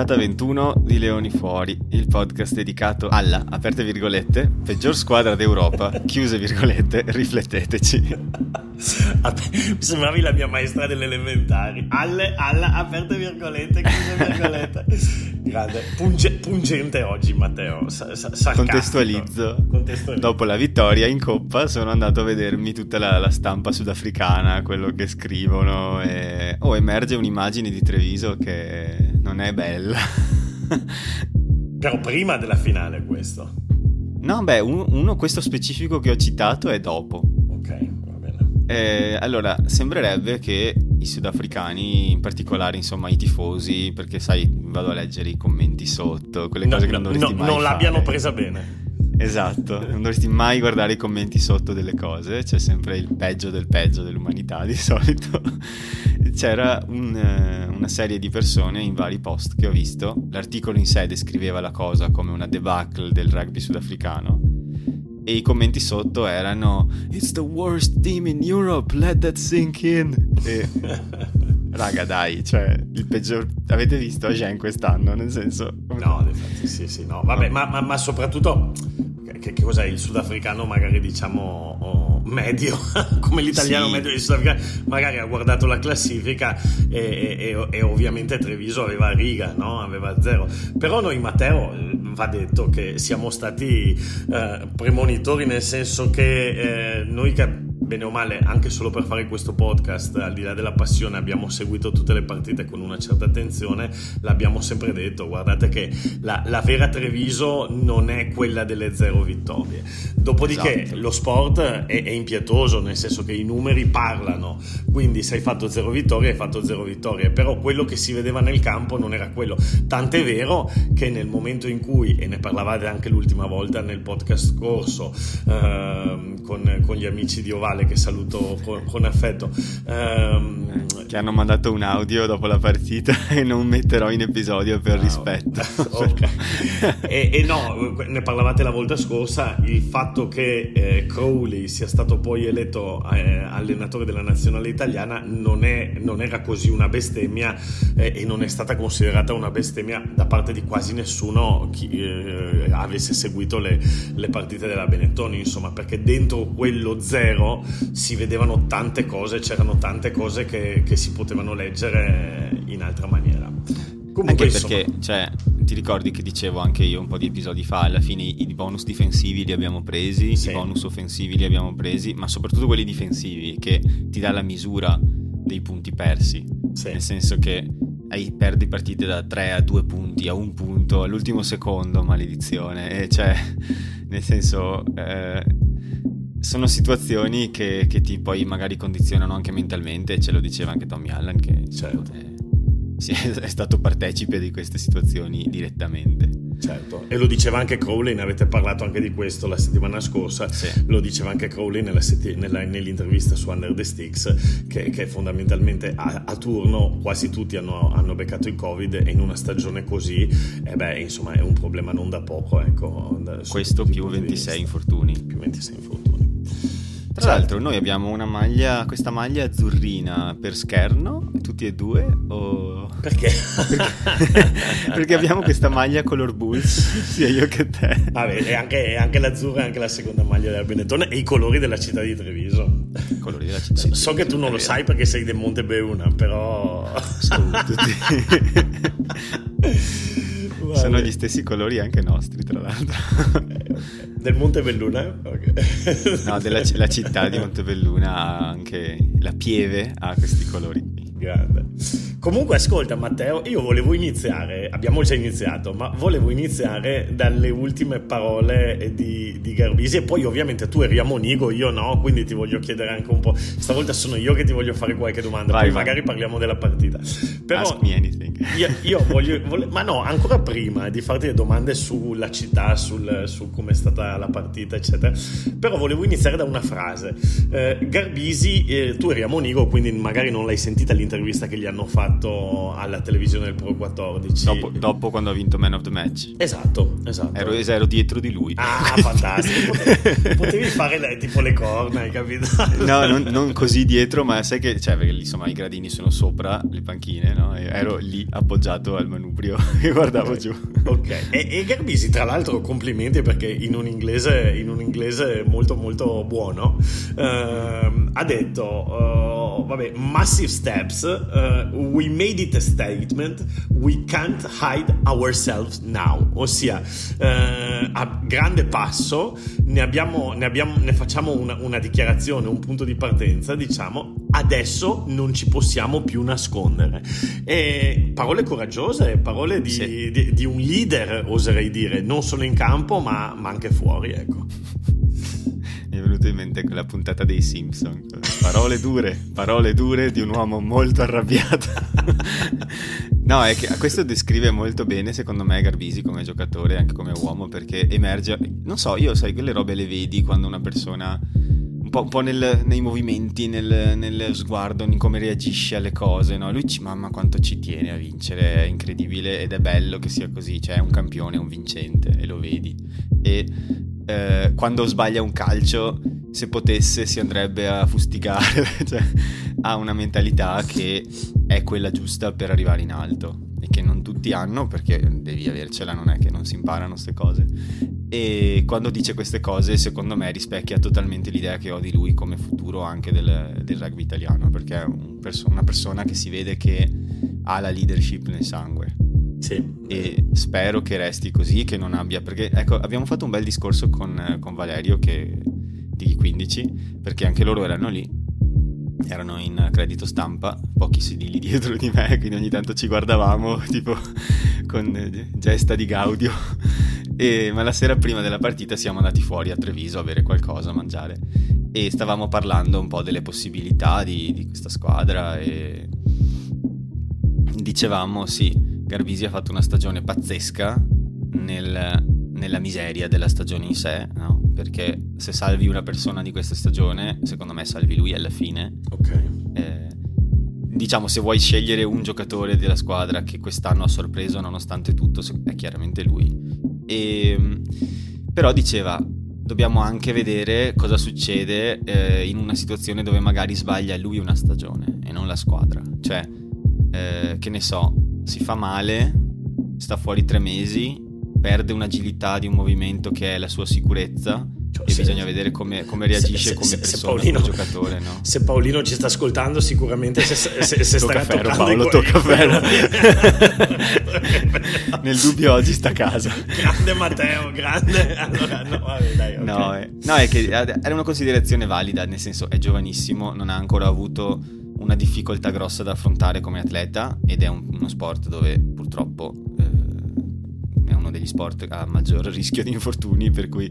puntata 21 di Leoni Fuori, il podcast dedicato alla, aperte virgolette, peggior squadra d'Europa, chiuse virgolette, rifletteteci. Mi sembravi la mia maestra delle elementari. Alle, alla, aperte virgolette, chiuse virgolette. Grande, Punge, pungente oggi Matteo. Sa, sa, Contestualizzo. Contestualizzo. Dopo la vittoria in Coppa sono andato a vedermi tutta la, la stampa sudafricana, quello che scrivono e... Oh, emerge un'immagine di Treviso che non è bella. Però prima della finale questo. No, beh, uno, uno questo specifico che ho citato è dopo. Ok. Eh, allora, sembrerebbe che i sudafricani, in particolare, insomma, i tifosi, perché sai, vado a leggere i commenti sotto, quelle no, cose che non dovresti no, mai Non fare. l'abbiano presa bene. Esatto, non dovresti mai guardare i commenti sotto delle cose, c'è sempre il peggio del peggio dell'umanità di solito. C'era un, eh, una serie di persone in vari post che ho visto, l'articolo in sé descriveva la cosa come una debacle del rugby sudafricano e i commenti sotto erano It's the worst team in Europe, let that sink in. E, raga, dai, cioè, il peggior. Avete visto Agen quest'anno? Nel senso. No, infatti, sì, sì, no. Vabbè, no. Ma, ma, ma, soprattutto. Che, che, cos'è il sudafricano, magari diciamo oh, medio, come l'italiano sì. medio di sudafricano, magari ha guardato la classifica e, e, e, ovviamente Treviso aveva riga, no? aveva zero. Però noi, Matteo, va detto che siamo stati eh, premonitori nel senso che eh, noi bene o male, anche solo per fare questo podcast, al di là della passione, abbiamo seguito tutte le partite con una certa attenzione, l'abbiamo sempre detto, guardate che la, la vera Treviso non è quella delle zero vittorie. Dopodiché esatto. lo sport è, è, impietoso, nel senso che i numeri parlano, quindi se hai fatto zero vittorie hai fatto zero vittorie, però quello che si vedeva nel campo non era quello. Tant'è vero che nel momento in cui, e ne parlavate anche l'ultima volta nel podcast scorso eh, con, con gli amici di Ovale, che saluto con, con affetto. Um, che hanno mandato un audio dopo la partita e non metterò in episodio per no. rispetto. ok. e, e, no, ne parlavate la volta scorsa, il fatto che eh, Crowley sia stato poi eletto eh, allenatore della nazionale italiana non, è, non era così una bestemmia eh, e non è stata considerata una bestemmia da parte di quasi nessuno chi eh, avesse seguito le, le partite della Benettoni, insomma, perché dentro quello zero si vedevano tante cose, c'erano tante cose che, che si potevano leggere in altra maniera. Comunque, anche perché, insomma... cioè, ti ricordi che dicevo anche io un po' di episodi fa, alla fine i bonus difensivi li abbiamo presi, sì. i bonus offensivi li abbiamo presi, ma soprattutto quelli difensivi che ti dà la misura dei punti persi. Sì. Nel senso che hai, perdi partite da 3 a 2 punti, a un punto, all'ultimo secondo, maledizione. E cioè, nel senso... Eh, sono situazioni che, che, ti poi magari condizionano anche mentalmente, ce lo diceva anche Tommy Allen che certo. è, è, stato partecipe di queste situazioni direttamente. Certo, e lo diceva anche Crowley, ne avete parlato anche di questo la settimana scorsa, sì. lo diceva anche Crowley nella setti- nella, nell'intervista su Under the Sticks, che, che fondamentalmente a, a, turno quasi tutti hanno, hanno, beccato il Covid e in una stagione così, eh beh, insomma è un problema non da poco. Ecco, da, questo più 26 infortuni. Più 26 infortuni. Tra l'altro noi abbiamo una maglia, questa maglia azzurrina per scherno, tutti e due, o... Perché? perché, perché abbiamo questa maglia color bulls, sia io che te. Vabbè, e anche, anche l'azzurra è anche la seconda maglia della Benetton e i colori della città di Treviso. I colori della città so, di Treviso. So che tu non lo sai perché sei del Monte Beuna, però... Sono tutti... Sono gli stessi colori anche nostri, tra l'altro. Del Montebelluna? Okay. no, della la città di Montebelluna ha anche la Pieve ha questi colori. Grande. Comunque, ascolta, Matteo, io volevo iniziare, abbiamo già iniziato, ma volevo iniziare dalle ultime parole di, di Garbisi. E poi, ovviamente, tu eri a Monigo, io no, quindi ti voglio chiedere anche un po'. Stavolta sono io che ti voglio fare qualche domanda, vai, poi vai. magari parliamo della partita. Però, Ask me anything. Io, io voglio, voglio, ma no, ancora prima di farti le domande sulla città, sul, su come è stata la partita, eccetera. Però volevo iniziare da una frase. Eh, Garbisi, eh, tu eri a Monigo, quindi magari non l'hai sentita all'interno l'intervista che gli hanno fatto alla televisione del Pro 14. Dopo, dopo quando ha vinto Man of the Match. Esatto, esatto. Ero, ero dietro di lui. Ah, fantastico. Potevi, potevi fare le, tipo le corna, hai capito? no, non, non, così dietro, ma sai che, cioè, perché insomma i gradini sono sopra le panchine, no? E ero lì appoggiato al manubrio e guardavo okay. giù. Ok, e, e, Garbisi, tra l'altro, complimenti perché in un inglese, in un inglese molto molto buono, uh, ha detto, uh, vabbè, massive steps, uh, we made it a statement, we can't hide ourselves now, ossia eh, a grande passo ne, abbiamo, ne, abbiamo, ne facciamo una, una dichiarazione, un punto di partenza, diciamo, adesso non ci possiamo più nascondere. E parole coraggiose, parole di, sì. di, di un leader, oserei dire, non solo in campo ma, ma anche fuori, ecco. Mi è venuto in mente quella puntata dei Simpson. Parole dure, parole dure di un uomo molto arrabbiato. no, è che questo descrive molto bene, secondo me, Garbisi come giocatore, anche come uomo, perché emerge. Non so, io sai, quelle robe le vedi quando una persona un po', un po nel, nei movimenti, nel, nel, sguardo, in come reagisce alle cose. No? Lui, ci, mamma, quanto ci tiene a vincere, è incredibile ed è bello che sia così. Cioè, è un campione, è un vincente e lo vedi. E eh, quando sbaglia un calcio, se potesse, si andrebbe a fustigare. cioè, ha una mentalità che è quella giusta per arrivare in alto e che non tutti hanno perché devi avercela, non è che non si imparano queste cose. E quando dice queste cose, secondo me rispecchia totalmente l'idea che ho di lui come futuro anche del, del rugby italiano, perché è un perso- una persona che si vede che ha la leadership nel sangue. Sì. E spero che resti così, che non abbia. Perché ecco, abbiamo fatto un bel discorso con, con Valerio che, di 15, perché anche loro erano lì erano in credito stampa, pochi sedili dietro di me, quindi ogni tanto ci guardavamo tipo con gesta di gaudio. E, ma la sera prima della partita siamo andati fuori a Treviso a bere qualcosa, a mangiare e stavamo parlando un po' delle possibilità di, di questa squadra e dicevamo sì, Garbisi ha fatto una stagione pazzesca nel, nella miseria della stagione in sé, no? perché se salvi una persona di questa stagione, secondo me salvi lui alla fine. Ok. Eh, diciamo, se vuoi scegliere un giocatore della squadra che quest'anno ha sorpreso nonostante tutto, è chiaramente lui. E, ehm, però diceva, dobbiamo anche vedere cosa succede eh, in una situazione dove magari sbaglia lui una stagione e non la squadra. Cioè, eh, che ne so, si fa male, sta fuori tre mesi, perde un'agilità di un movimento che è la sua sicurezza cioè, e se, bisogna vedere come, come reagisce se, come se, persona, Paolino, come giocatore. No? Se Paolino ci sta ascoltando, sicuramente se, se, se tocca ferro, Paolo, tocca ferro. Nel dubbio oggi sta a casa. Grande Matteo, grande. Allora, no, vabbè, dai, okay. no, è, no, è che era una considerazione valida, nel senso è giovanissimo, non ha ancora avuto una difficoltà grossa da affrontare come atleta ed è un, uno sport dove purtroppo è uno degli sport a maggior rischio di infortuni, per cui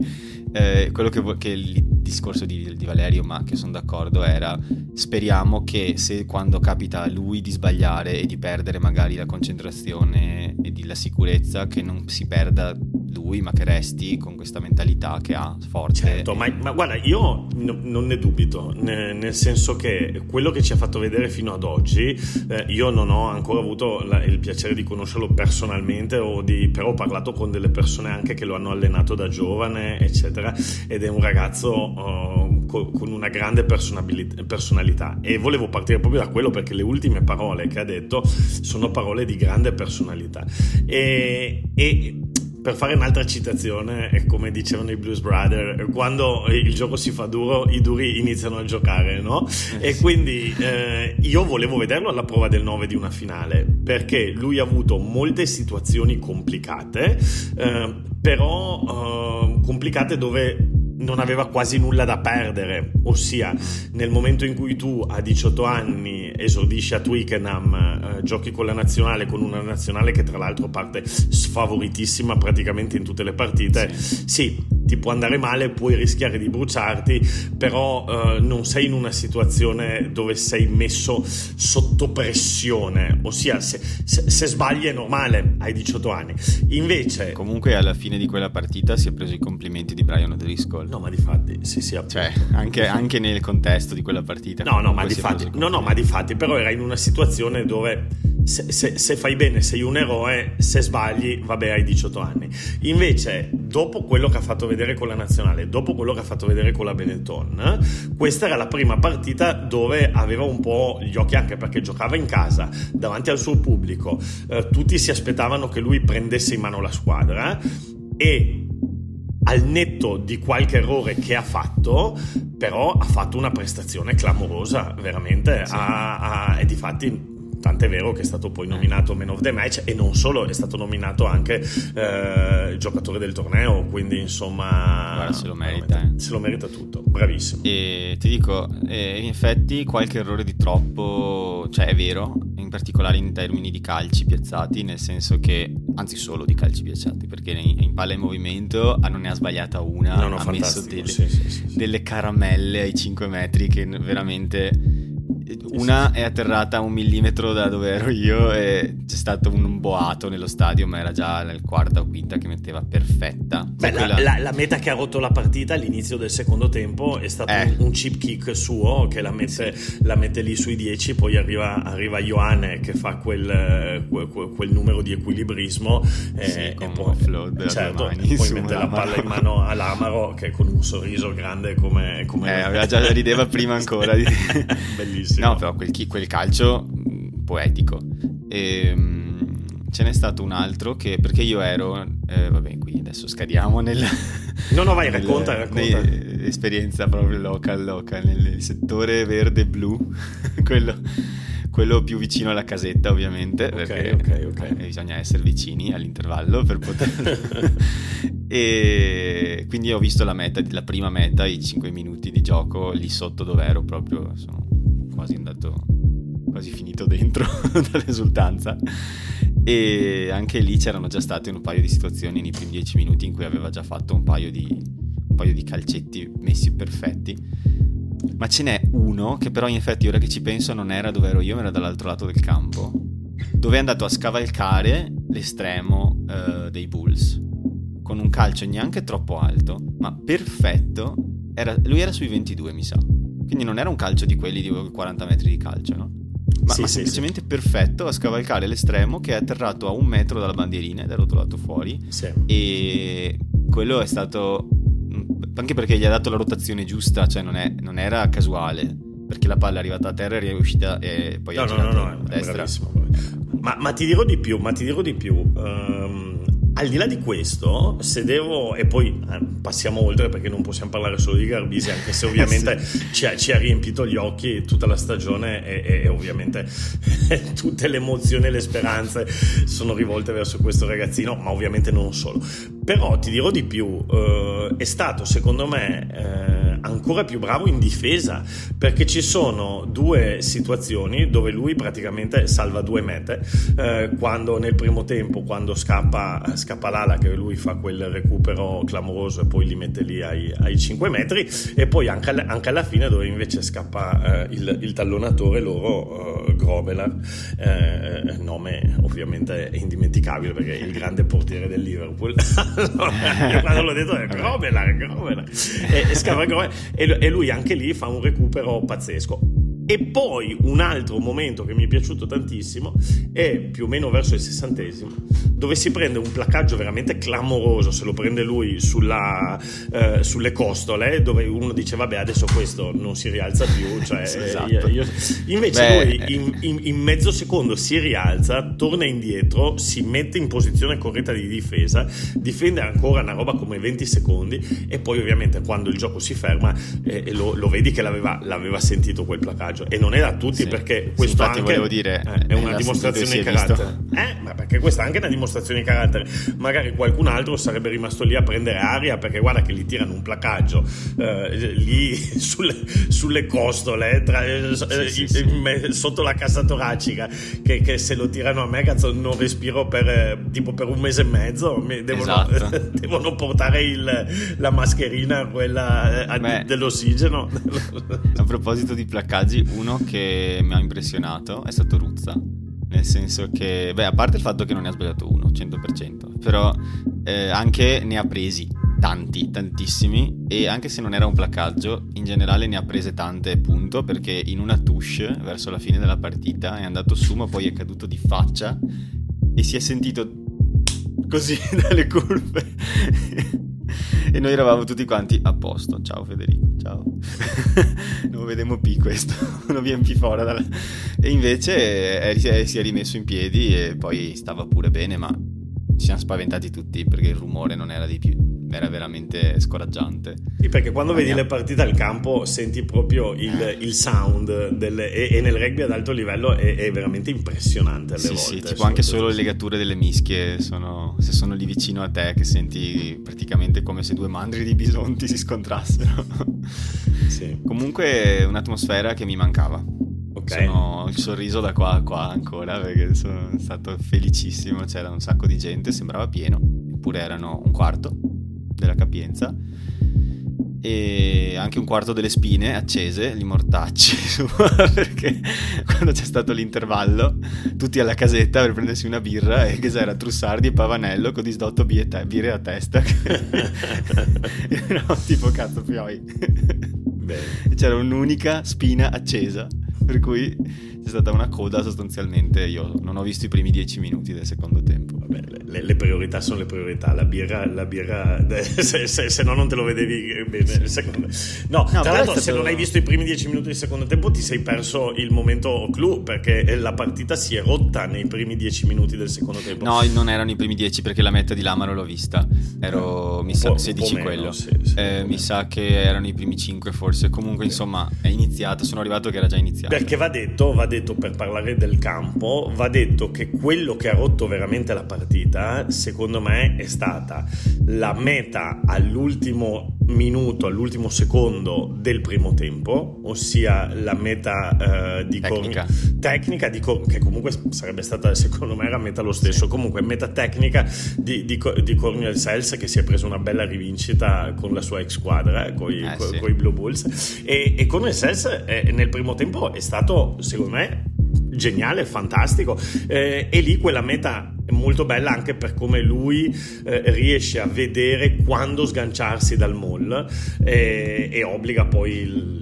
eh, quello che, che, il discorso di, di, Valerio, ma che sono d'accordo, era speriamo che se quando capita a lui di sbagliare e di perdere magari la concentrazione e di, la sicurezza, che non si perda lui, ma che resti con questa mentalità che ha forte. Certo, ma, ma guarda, io no, non ne dubito, ne, nel senso che quello che ci ha fatto vedere fino ad oggi, eh, io non ho ancora avuto la, il piacere di conoscerlo personalmente, di, però ho parlato con delle persone anche che lo hanno allenato da giovane, eccetera, ed è un ragazzo uh, co, con una grande personalità. E volevo partire proprio da quello perché le ultime parole che ha detto sono parole di grande personalità. e, e per fare un'altra citazione, è come dicevano i Blues Brothers, quando il gioco si fa duro, i duri iniziano a giocare, no? Eh, e quindi eh, io volevo vederlo alla prova del 9 di una finale, perché lui ha avuto molte situazioni complicate, eh, però eh, complicate dove non aveva quasi nulla da perdere, ossia nel momento in cui tu a 18 anni esordisci a Twickenham, eh, giochi con la nazionale, con una nazionale che tra l'altro parte sfavoritissima praticamente in tutte le partite, sì, ti può andare male, puoi rischiare di bruciarti, però eh, non sei in una situazione dove sei messo sotto pressione, ossia se, se, se sbagli è normale, hai 18 anni. Invece... Comunque alla fine di quella partita si è preso i complimenti di Brian O'Driscoll. No, ma di fatti, sì, sì, Cioè, anche, anche, nel contesto di quella partita. No, no, ma di fatti, no, no, ma di fatti, però era in una situazione dove se, se, se, fai bene sei un eroe, se sbagli, vabbè, hai 18 anni. Invece, dopo quello che ha fatto vedere con la nazionale, dopo quello che ha fatto vedere con la Benetton, questa era la prima partita dove aveva un po' gli occhi anche perché giocava in casa, davanti al suo pubblico, eh, tutti si aspettavano che lui prendesse in mano la squadra e al netto di qualche errore che ha fatto, però ha fatto una prestazione clamorosa, veramente. Sì. Ha, ha, e di fatti Tant'è vero che è stato poi nominato Man of the Match e non solo, è stato nominato anche eh, giocatore del torneo, quindi insomma... Guarda, se lo merita. Eh. Se lo merita tutto, bravissimo. E ti dico, eh, in effetti qualche errore di troppo, cioè è vero, in particolare in termini di calci piazzati, nel senso che, anzi solo di calci piazzati, perché in, in palla in movimento non ne ha sbagliata una, no, no, ha messo delle, sì, sì, sì, delle caramelle ai 5 metri che veramente una è atterrata a un millimetro da dove ero io e c'è stato un boato nello stadio, ma era già nel quarta o quinta che metteva perfetta. Beh, quella... la, la, meta che ha rotto la partita all'inizio del secondo tempo è stato eh. un, un, chip kick suo che la mette, sì. la mette lì sui 10, poi arriva, arriva Ioane che fa quel, quel, quel, numero di equilibrismo eh, sì, e, poi, flood certo, mani, poi mette la palla in mano all'Amaro che con un sorriso grande come... come... Eh, aveva già rideva prima ancora. Bellissimo. No, però quel, quel calcio mm, poetico. E, ehm, ce n'è stato un altro che, perché io ero, eh, vabbè, qui adesso scadiamo nel... No, no, vai, nel, racconta, racconta. Esperienza proprio local, local, nel settore verde-blu, quello, quello, più vicino alla casetta ovviamente, okay, perché okay, okay. bisogna essere vicini all'intervallo per poter... e quindi ho visto la meta, la prima meta, i 5 minuti di gioco lì sotto dove ero proprio, sono quasi andato quasi finito dentro dall'esultanza. E anche lì c'erano già state un paio di situazioni nei primi dieci minuti in cui aveva già fatto un paio di, un paio di calcetti messi perfetti. Ma ce n'è uno che però in effetti ora che ci penso non era dove ero io ma era dall'altro lato del campo dove è andato a scavalcare l'estremo uh, dei Bulls con un calcio neanche troppo alto ma perfetto. Era, lui era sui 22 mi sa quindi non era un calcio di quelli di 40 metri di calcio, no? Ma, sì, ma semplicemente sì. perfetto a scavalcare l'estremo che è atterrato a un metro dalla bandierina ed è rotolato fuori. Sì. E quello è stato. Anche perché gli ha dato la rotazione giusta, cioè non, è, non era casuale. Perché la palla è arrivata a terra e è uscita e poi no, ha no, no, no, a destra. Ma, ma, ti dirò di più, ma ti dirò di più. Um, al di là di questo, se devo, e poi eh, passiamo oltre perché non possiamo parlare solo di Garbisi, anche se ovviamente sì. ci, ha, ci, ha, riempito gli occhi tutta la stagione e, e, e ovviamente tutte le emozioni e le speranze sono rivolte verso questo ragazzino, ma ovviamente non solo. Però ti dirò di più, eh, è stato secondo me eh, ancora più bravo in difesa perché ci sono due situazioni dove lui praticamente salva due mete, eh, quando nel primo tempo, quando scappa, scappa l'ala che lui fa quel recupero clamoroso e poi li mette lì ai, ai 5 metri e poi anche, anche, alla fine dove invece scappa eh, il, il, tallonatore loro, uh, Grobelar, eh, nome ovviamente indimenticabile perché è il grande portiere del Liverpool. quando l'ho detto è Grobelar, Grobelar. E, e, scappa Grobelar, e, lui anche lì fa un recupero pazzesco e poi un altro momento che mi è piaciuto tantissimo è più o meno verso il sessantesimo, dove si prende un placaggio veramente clamoroso, se lo prende lui sulla, eh, sulle costole, dove uno dice vabbè adesso questo non si rialza più, cioè, esatto. io, io... invece Beh, lui eh. in, in, in, mezzo secondo si rialza, torna indietro, si mette in posizione corretta di difesa, difende ancora una roba come 20 secondi e poi ovviamente quando il gioco si ferma eh, lo, lo, vedi che l'aveva, l'aveva sentito quel placaggio personaggio e non è da tutti sì. perché questo sì, anche dire, eh, è una dimostrazione di carattere. Eh, ma perché questa è anche una dimostrazione di carattere. Magari qualcun altro sarebbe rimasto lì a prendere aria perché guarda che gli tirano un placaggio eh, lì sulle, sulle costole, tra, eh, sì, me, sotto la cassa toracica, che, che, se lo tirano a me, cazzo, non respiro per eh, tipo per un mese e mezzo. Mi devono, esatto. devono portare il, la mascherina, quella eh, Beh, dell'ossigeno. A proposito di placaggi, uno che mi ha impressionato è stato Ruzza. Nel senso che, beh, a parte il fatto che non ne ha sbagliato uno, 100%, però eh, anche ne ha presi. tanti, tantissimi e anche se non era un placcaggio, in generale ne ha prese tante, punto, perché in una touche verso la fine della partita è andato su ma poi è caduto di faccia e si è sentito così dalle curve e noi eravamo tutti quanti a posto. Ciao Federico, ciao. non vediamo più questo, non viene più fuori. Dalla... E invece è, è, si è rimesso in piedi e poi stava pure bene, ma ci siamo spaventati tutti perché il rumore non era di più era veramente scoraggiante. Sì, perché quando vedi le partite al campo senti proprio il, il sound del, e, e, nel rugby ad alto livello è, è veramente impressionante alle sì, volte. Sì, tipo anche solo le legature delle mischie, sono, se sono lì vicino a te che senti praticamente come se due mandri di bisonti si scontrassero. Sì. Comunque un'atmosfera che mi mancava. Okay. Sono il sorriso da qua a qua ancora perché sono stato felicissimo, c'era un sacco di gente, sembrava pieno, eppure erano un quarto della capienza e anche un quarto delle spine accese, gli mortacci, perché quando c'è stato l'intervallo, tutti alla casetta per prendersi una birra e che c'era Trussardi e Pavanello con disdotto birre a testa. Eravamo tipo cazzo fioi. C'era un'unica spina accesa, per cui c'è stata una coda sostanzialmente. Io non ho visto i primi dieci minuti del secondo tempo le, le, priorità sono le priorità. La birra, la birra se, se, se, no non te lo vedevi bene. Secondo... No, no, tra l'altro, se non hai visto i primi dieci minuti del secondo tempo, ti sei perso il momento clou perché la partita si è rotta nei primi dieci minuti del secondo tempo. No, non erano i primi dieci perché la metta di Lamaro l'ho vista. Ero, mi sa, se dici quello. Sì, sì, eh, mi sa che erano i primi cinque, forse. Comunque, sì. insomma, è iniziato. Sono arrivato che era già iniziato. Perché va detto, va detto per parlare del campo, va detto che quello che ha rotto veramente la partita partita, secondo me, è stata la meta all'ultimo minuto, all'ultimo secondo del primo tempo, ossia la meta uh, di tecnica, cor- tecnica di cor- che comunque sarebbe stata, secondo me, era meta lo stesso. Sì. Comunque, meta tecnica di, di, di Cornel Sels che si è preso una bella rivincita con la sua ex squadra, eh, con i eh, sì. Blue Bulls. E, e Cornel Sels eh, nel primo tempo è stato, secondo me, geniale, fantastico. Eh, e lì quella meta è molto bella anche per come lui eh, riesce a vedere quando sganciarsi dal mall eh, e obbliga poi il,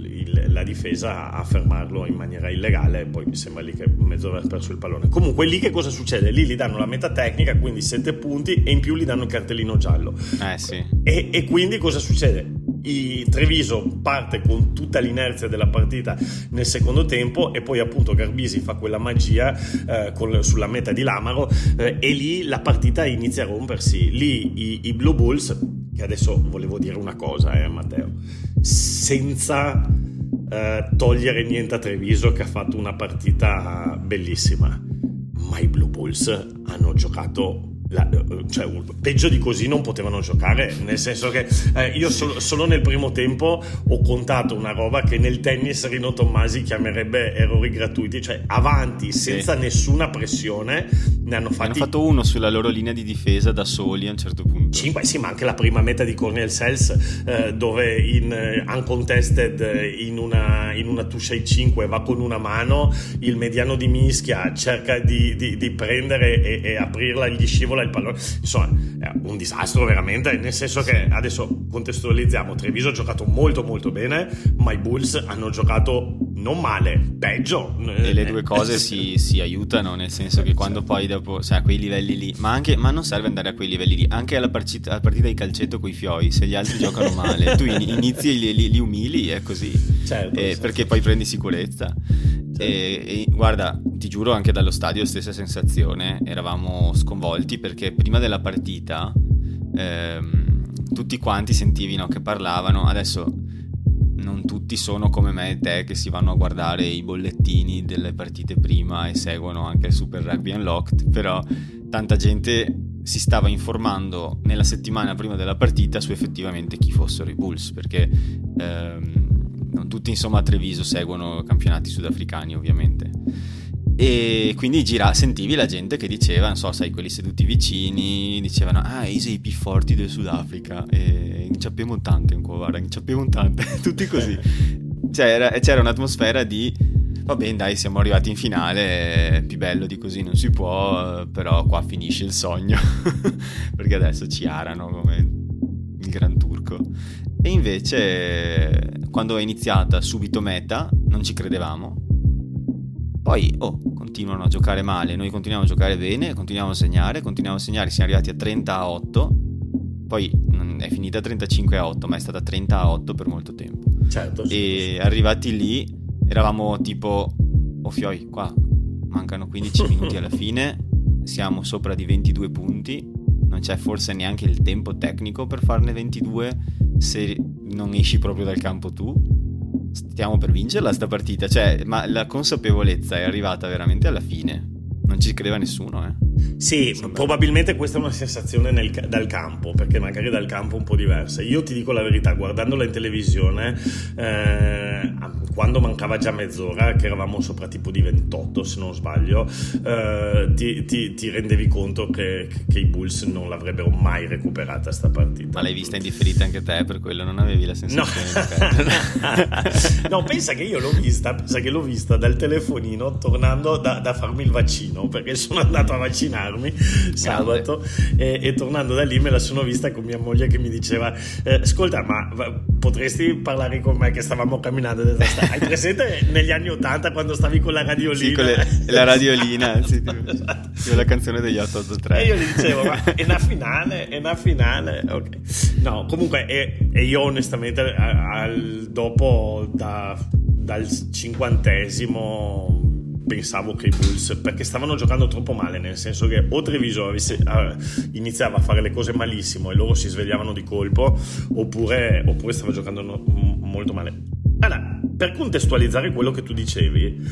la difesa a fermarlo in maniera illegale. Poi mi sembra lì che mezzo aver perso il pallone. Comunque, lì che cosa succede? Lì gli danno la meta tecnica, quindi 7 punti, e in più gli danno il cartellino giallo. Eh sì. E, e quindi cosa succede? I Treviso parte con tutta l'inerzia della partita nel secondo tempo e poi appunto Garbisi fa quella magia eh, con, sulla meta di Lamaro eh, e lì la partita inizia a rompersi. Lì i, i Blue Bulls, che adesso volevo dire una cosa, eh, Matteo, senza eh, togliere niente a Treviso che ha fatto una partita bellissima, ma i Blue Bulls hanno giocato la, cioè, peggio di così non potevano giocare, nel senso che eh, io solo, solo, nel primo tempo ho contato una roba che nel tennis Rino Tommasi chiamerebbe errori gratuiti, cioè avanti senza sì. nessuna pressione ne hanno fatti... hanno fatto uno sulla loro linea di difesa da soli a un certo punto. 5, sì, ma anche la prima meta di Cornel Sels eh, dove in uh, uncontested in una, in una touche ai 5 va con una mano, il mediano di mischia cerca di, di, di prendere e, e aprirla gli scivola vola il pallone. Insomma, è un disastro veramente, nel senso che adesso contestualizziamo, Treviso ha giocato molto molto bene, ma i Bulls hanno giocato non male, peggio. E le due cose si, si aiutano, nel senso che quando poi dopo, sai, a quei livelli lì, ma, anche, ma non serve andare a quei livelli lì, anche alla partita, alla partita di calcetto con i fioi, se gli altri giocano male, tu inizi e li, li, li umili, è così, certo, eh, certo. perché poi prendi sicurezza. E, e, guarda, ti giuro, anche dallo stadio stessa sensazione, eravamo sconvolti perché prima della partita ehm, tutti quanti sentivi no, che parlavano, adesso non tutti sono come me e te che si vanno a guardare i bollettini delle partite prima e seguono anche il Super Rugby Unlocked, però tanta gente si stava informando nella settimana prima della partita su effettivamente chi fossero i Bulls, perché ehm, tutti insomma a Treviso seguono campionati sudafricani ovviamente. E quindi gira, sentivi la gente che diceva, non so, sai, quelli seduti vicini, dicevano, ah, sei i più forti del Sudafrica, e inciappiamo tante ancora, guarda, inciappiamo tante, tutti così. C'era, c'era un'atmosfera di, va bene, dai, siamo arrivati in finale, più bello di così non si può, però qua finisce il sogno, perché adesso ci arano come il gran turco. E invece, quando è iniziata subito meta, non ci credevamo. Poi, oh, continuano a giocare male, noi continuiamo a giocare bene, continuiamo a segnare, continuiamo a segnare, siamo arrivati a 30 a 8. Poi è finita 35 a 8, ma è stata 30 a 8 per molto tempo. Certo. E sì. arrivati lì, eravamo tipo, oh fioi, qua mancano 15 minuti alla fine, siamo sopra di 22 punti, non c'è forse neanche il tempo tecnico per farne 22 se non esci proprio dal campo tu. Stiamo per vincerla sta partita, cioè, ma la consapevolezza è arrivata veramente alla fine. Non ci credeva nessuno, eh. Sì, Sembra. probabilmente questa è una sensazione nel, dal campo, perché magari dal campo è un po' diversa. Io ti dico la verità, guardandola in televisione, eh, quando mancava già mezz'ora, che eravamo sopra tipo di 28 se non sbaglio, eh, ti, ti, ti, rendevi conto che, che, i Bulls non l'avrebbero mai recuperata sta partita. Ma l'hai vista in differita anche te, per quello non avevi la sensazione? No, no pensa che io l'ho vista, pensa che l'ho vista dal telefonino tornando da, da farmi il vaccino, perché sono andato a vaccinare fermarmi sabato e, e, tornando da lì me la sono vista con mia moglie che mi diceva eh, ascolta ma potresti parlare con me che stavamo camminando hai presente negli anni 80 quando stavi con la radiolina? Sì, con le, la radiolina sì, esatto. la canzone degli 883 e io gli dicevo ma è una finale è una finale. Ok. No comunque e, e io onestamente al, dopo da, dal cinquantesimo pensavo che i Bulls, perché stavano giocando troppo male, nel senso che o Treviso iniziava a fare le cose malissimo e loro si svegliavano di colpo, oppure, oppure stava giocando no, molto male. Allora, per contestualizzare quello che tu dicevi,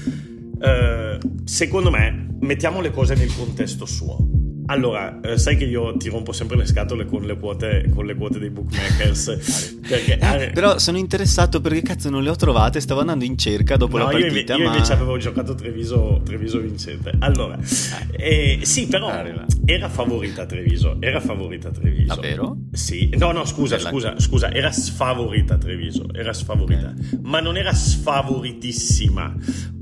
uh, secondo me mettiamo le cose nel contesto suo. Allora, eh, sai che io ti rompo sempre le scatole con le quote, con le quote dei bookmakers. perché, eh, eh, però sono interessato perché cazzo non le ho trovate, stavo andando in cerca dopo no, la partita. Io, io ma... invece avevo giocato Treviso, Treviso vincente. Allora, eh, sì, però era favorita Treviso. Era favorita Treviso. Davvero? Sì, no, no, scusa, scusa, scusa, era sfavorita Treviso. Era sfavorita, okay. ma non era sfavoritissima.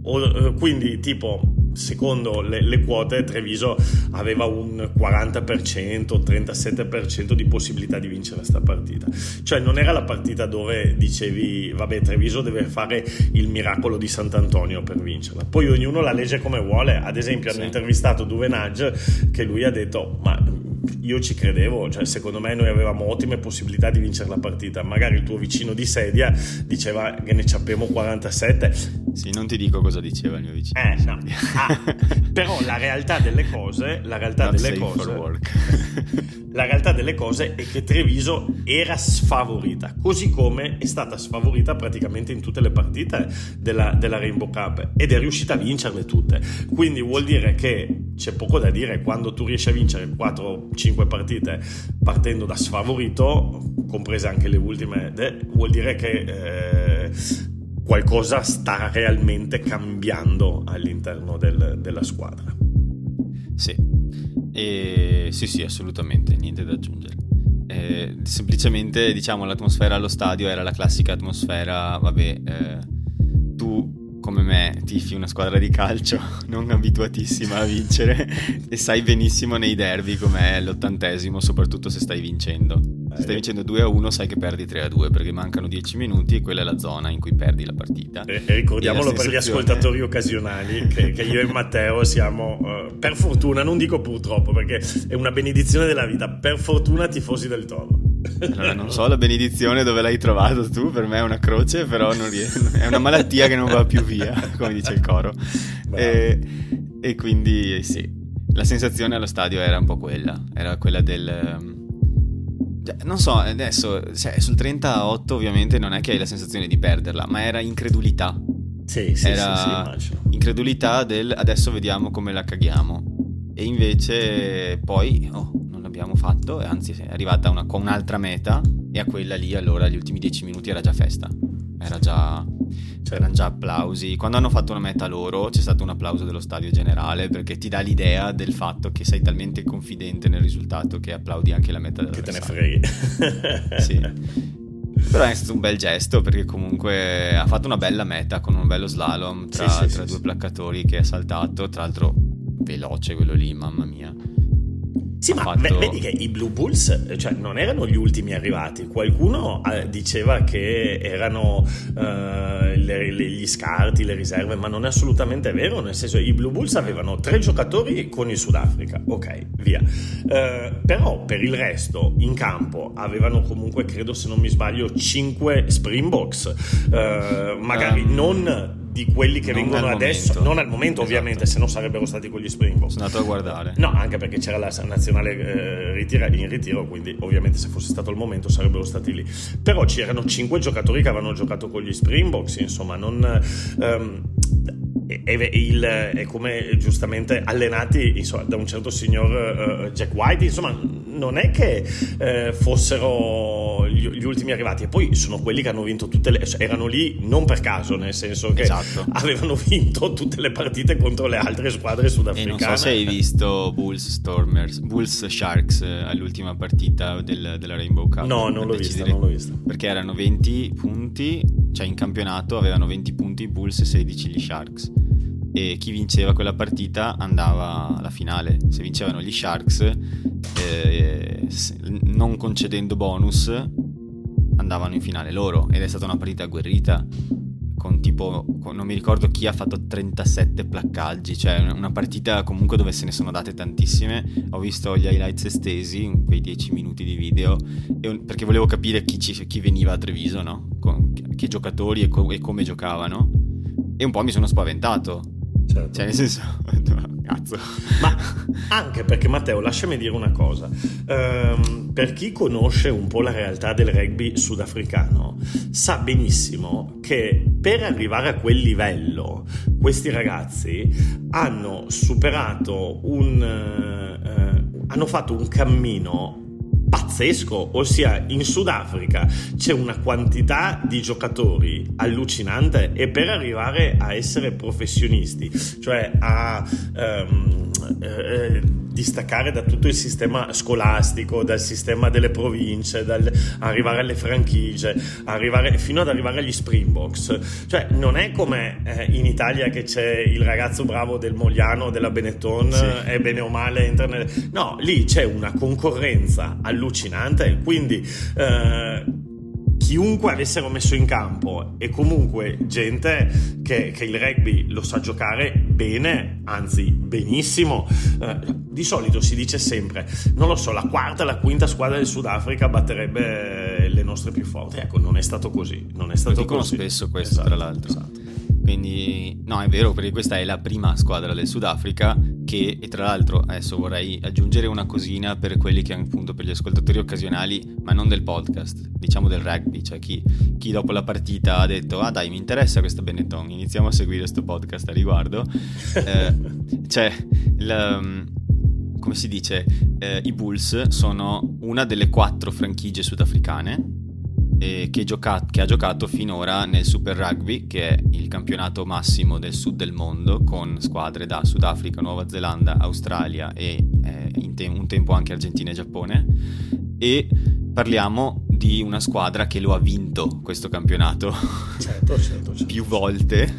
O, eh, quindi, tipo, secondo le, le, quote Treviso aveva un 40%, 37% di possibilità di vincere questa partita. Cioè non era la partita dove dicevi vabbè Treviso deve fare il miracolo di Sant'Antonio per vincerla. Poi ognuno la legge come vuole. Ad esempio hanno intervistato Duvenage che lui ha detto ma io ci credevo, cioè secondo me noi avevamo ottime possibilità di vincere la partita. Magari il tuo vicino di sedia diceva che ne sappiamo 47. Sì, non ti dico cosa diceva il mio vicino. Eh, no. ah, però la realtà delle cose, la realtà Not delle cose La realtà delle cose è che Treviso era sfavorita, così come è stata sfavorita praticamente in tutte le partite della, della Rainbow Cup ed è riuscita a vincerle tutte. Quindi vuol dire che c'è poco da dire quando tu riesci a vincere 4-5 partite partendo da sfavorito, comprese anche le ultime, vuol dire che eh, qualcosa sta realmente cambiando all'interno del, della squadra. Sì. E sì, sì, assolutamente, niente da aggiungere. Eh, semplicemente, diciamo, l'atmosfera allo stadio era la classica atmosfera, vabbè, eh, tu come me tifi una squadra di calcio non abituatissima a vincere e sai benissimo nei derby com'è l'ottantesimo, soprattutto se stai vincendo. Se stai vincendo 2 a 1 sai che perdi 3 a 2 perché mancano 10 minuti e quella è la zona in cui perdi la partita. E, e ricordiamolo per gli ascoltatori occasionali che, che, io e Matteo siamo, uh, per fortuna, non dico purtroppo perché è una benedizione della vita, per fortuna tifosi del Toro. Allora, non so la benedizione dove l'hai trovato tu, per me è una croce, però riesco, è una malattia che non va più via, come dice il coro. E, e, quindi sì, la sensazione allo stadio era un po' quella, era quella del cioè, non so, adesso cioè, sul 38 ovviamente non è che hai la sensazione di perderla, ma era incredulità. Sì, sì, era sì, sì, incredulità del adesso vediamo come la caghiamo. E invece poi oh, non l'abbiamo fatto, anzi è arrivata una, con un'altra meta e a quella lì allora gli ultimi 10 minuti era già festa. Era già c'erano già applausi. Quando hanno fatto una meta loro c'è stato un applauso dello stadio generale perché ti dà l'idea del fatto che sei talmente confidente nel risultato che applaudi anche la meta Che te ne freghi. sì. Però è stato un bel gesto perché comunque ha fatto una bella meta con un bello slalom tra, sì, sì, tra sì, due placcatori che ha saltato. Tra l'altro veloce quello lì, mamma mia. Sì, ma fatto... vedi che i Blue Bulls cioè, non erano gli ultimi arrivati. Qualcuno eh, diceva che erano eh, le, le, gli scarti, le riserve, ma non è assolutamente vero. Nel senso, i Blue Bulls avevano tre giocatori con il Sudafrica. Ok, via. Eh, però per il resto, in campo, avevano comunque, credo se non mi sbaglio, cinque Springboks. Eh, magari um... non di quelli che non vengono adesso, momento. non al momento esatto. ovviamente, se no sarebbero stati con gli Springboks. Sono andato a guardare. No, anche perché c'era la nazionale eh, ritira, in ritiro, quindi ovviamente se fosse stato il momento sarebbero stati lì. Però c'erano cinque giocatori che avevano giocato con gli Springboks, insomma, non... Um, è, il, è, come giustamente allenati insomma, da un certo signor uh, Jack White, insomma non è che uh, fossero gli, gli, ultimi arrivati. E poi sono quelli che hanno vinto tutte le erano lì non per caso nel senso che esatto. avevano vinto tutte le partite contro le altre squadre sudafricane e non so se hai visto Bulls Stormers Bulls Sharks eh, all'ultima partita del, della Rainbow Cup. No non l'ho, vista, non l'ho vista. Perché erano 20 punti cioè in campionato avevano 20 punti i Bulls e 16 gli Sharks. E chi vinceva quella partita andava alla finale. Se vincevano gli Sharks, eh, non concedendo bonus, andavano in finale loro ed è stata una partita agguerrita con tipo, con, non mi ricordo chi ha fatto 37 placcaggi, cioè una partita comunque dove se ne sono date tantissime. Ho visto gli highlights estesi, quei 10 minuti di video, perché volevo capire chi, ci, chi veniva a Treviso, no? Con, che giocatori e, co- e come giocavano. E un po' mi sono spaventato Certo. Cioè, nel senso, cazzo. Ma anche perché, Matteo, lasciami dire una cosa. Um, per chi conosce un po' la realtà del rugby sudafricano, sa benissimo che per arrivare a quel livello, questi ragazzi hanno superato un. Uh, hanno fatto un cammino pazzesco, ossia in Sudafrica c'è una quantità di giocatori allucinante e per arrivare a essere professionisti, cioè a um, eh, distaccare da tutto il sistema scolastico, dal sistema delle province, dal, arrivare alle franchigie, arrivare, fino ad arrivare agli Springboks. Cioè, non è come eh, in Italia che c'è il ragazzo bravo del Mogliano, della Benetton, sì. e bene o male entra nel... No, lì c'è una concorrenza allucinante, quindi... Eh, chiunque avessero messo in campo e comunque gente che, che, il rugby lo sa giocare bene, anzi benissimo. Eh, di solito si dice sempre, non lo so, la quarta, la quinta squadra del Sudafrica batterebbe le nostre più forti. Ecco, non è stato così. Non è stato lo dicono così. spesso questo, esatto, tra l'altro. Esatto. Quindi, no, è vero, perché questa è la prima squadra del Sudafrica che, e tra l'altro, adesso vorrei aggiungere una cosina per quelli che, appunto, per gli ascoltatori occasionali, ma non del podcast, diciamo del rugby, cioè chi, chi dopo la partita ha detto, ah dai, mi interessa questa Benetton, iniziamo a seguire questo podcast a riguardo. eh, cioè, il, um, come si dice, eh, i Bulls sono una delle quattro franchigie sudafricane eh, che, gioca- che, ha giocato finora nel Super Rugby, che è il campionato massimo del sud del mondo, con squadre da Sudafrica, Nuova Zelanda, Australia e eh, te- un tempo anche Argentina e Giappone. E parliamo di una squadra che lo ha vinto questo campionato certo, certo, certo. più volte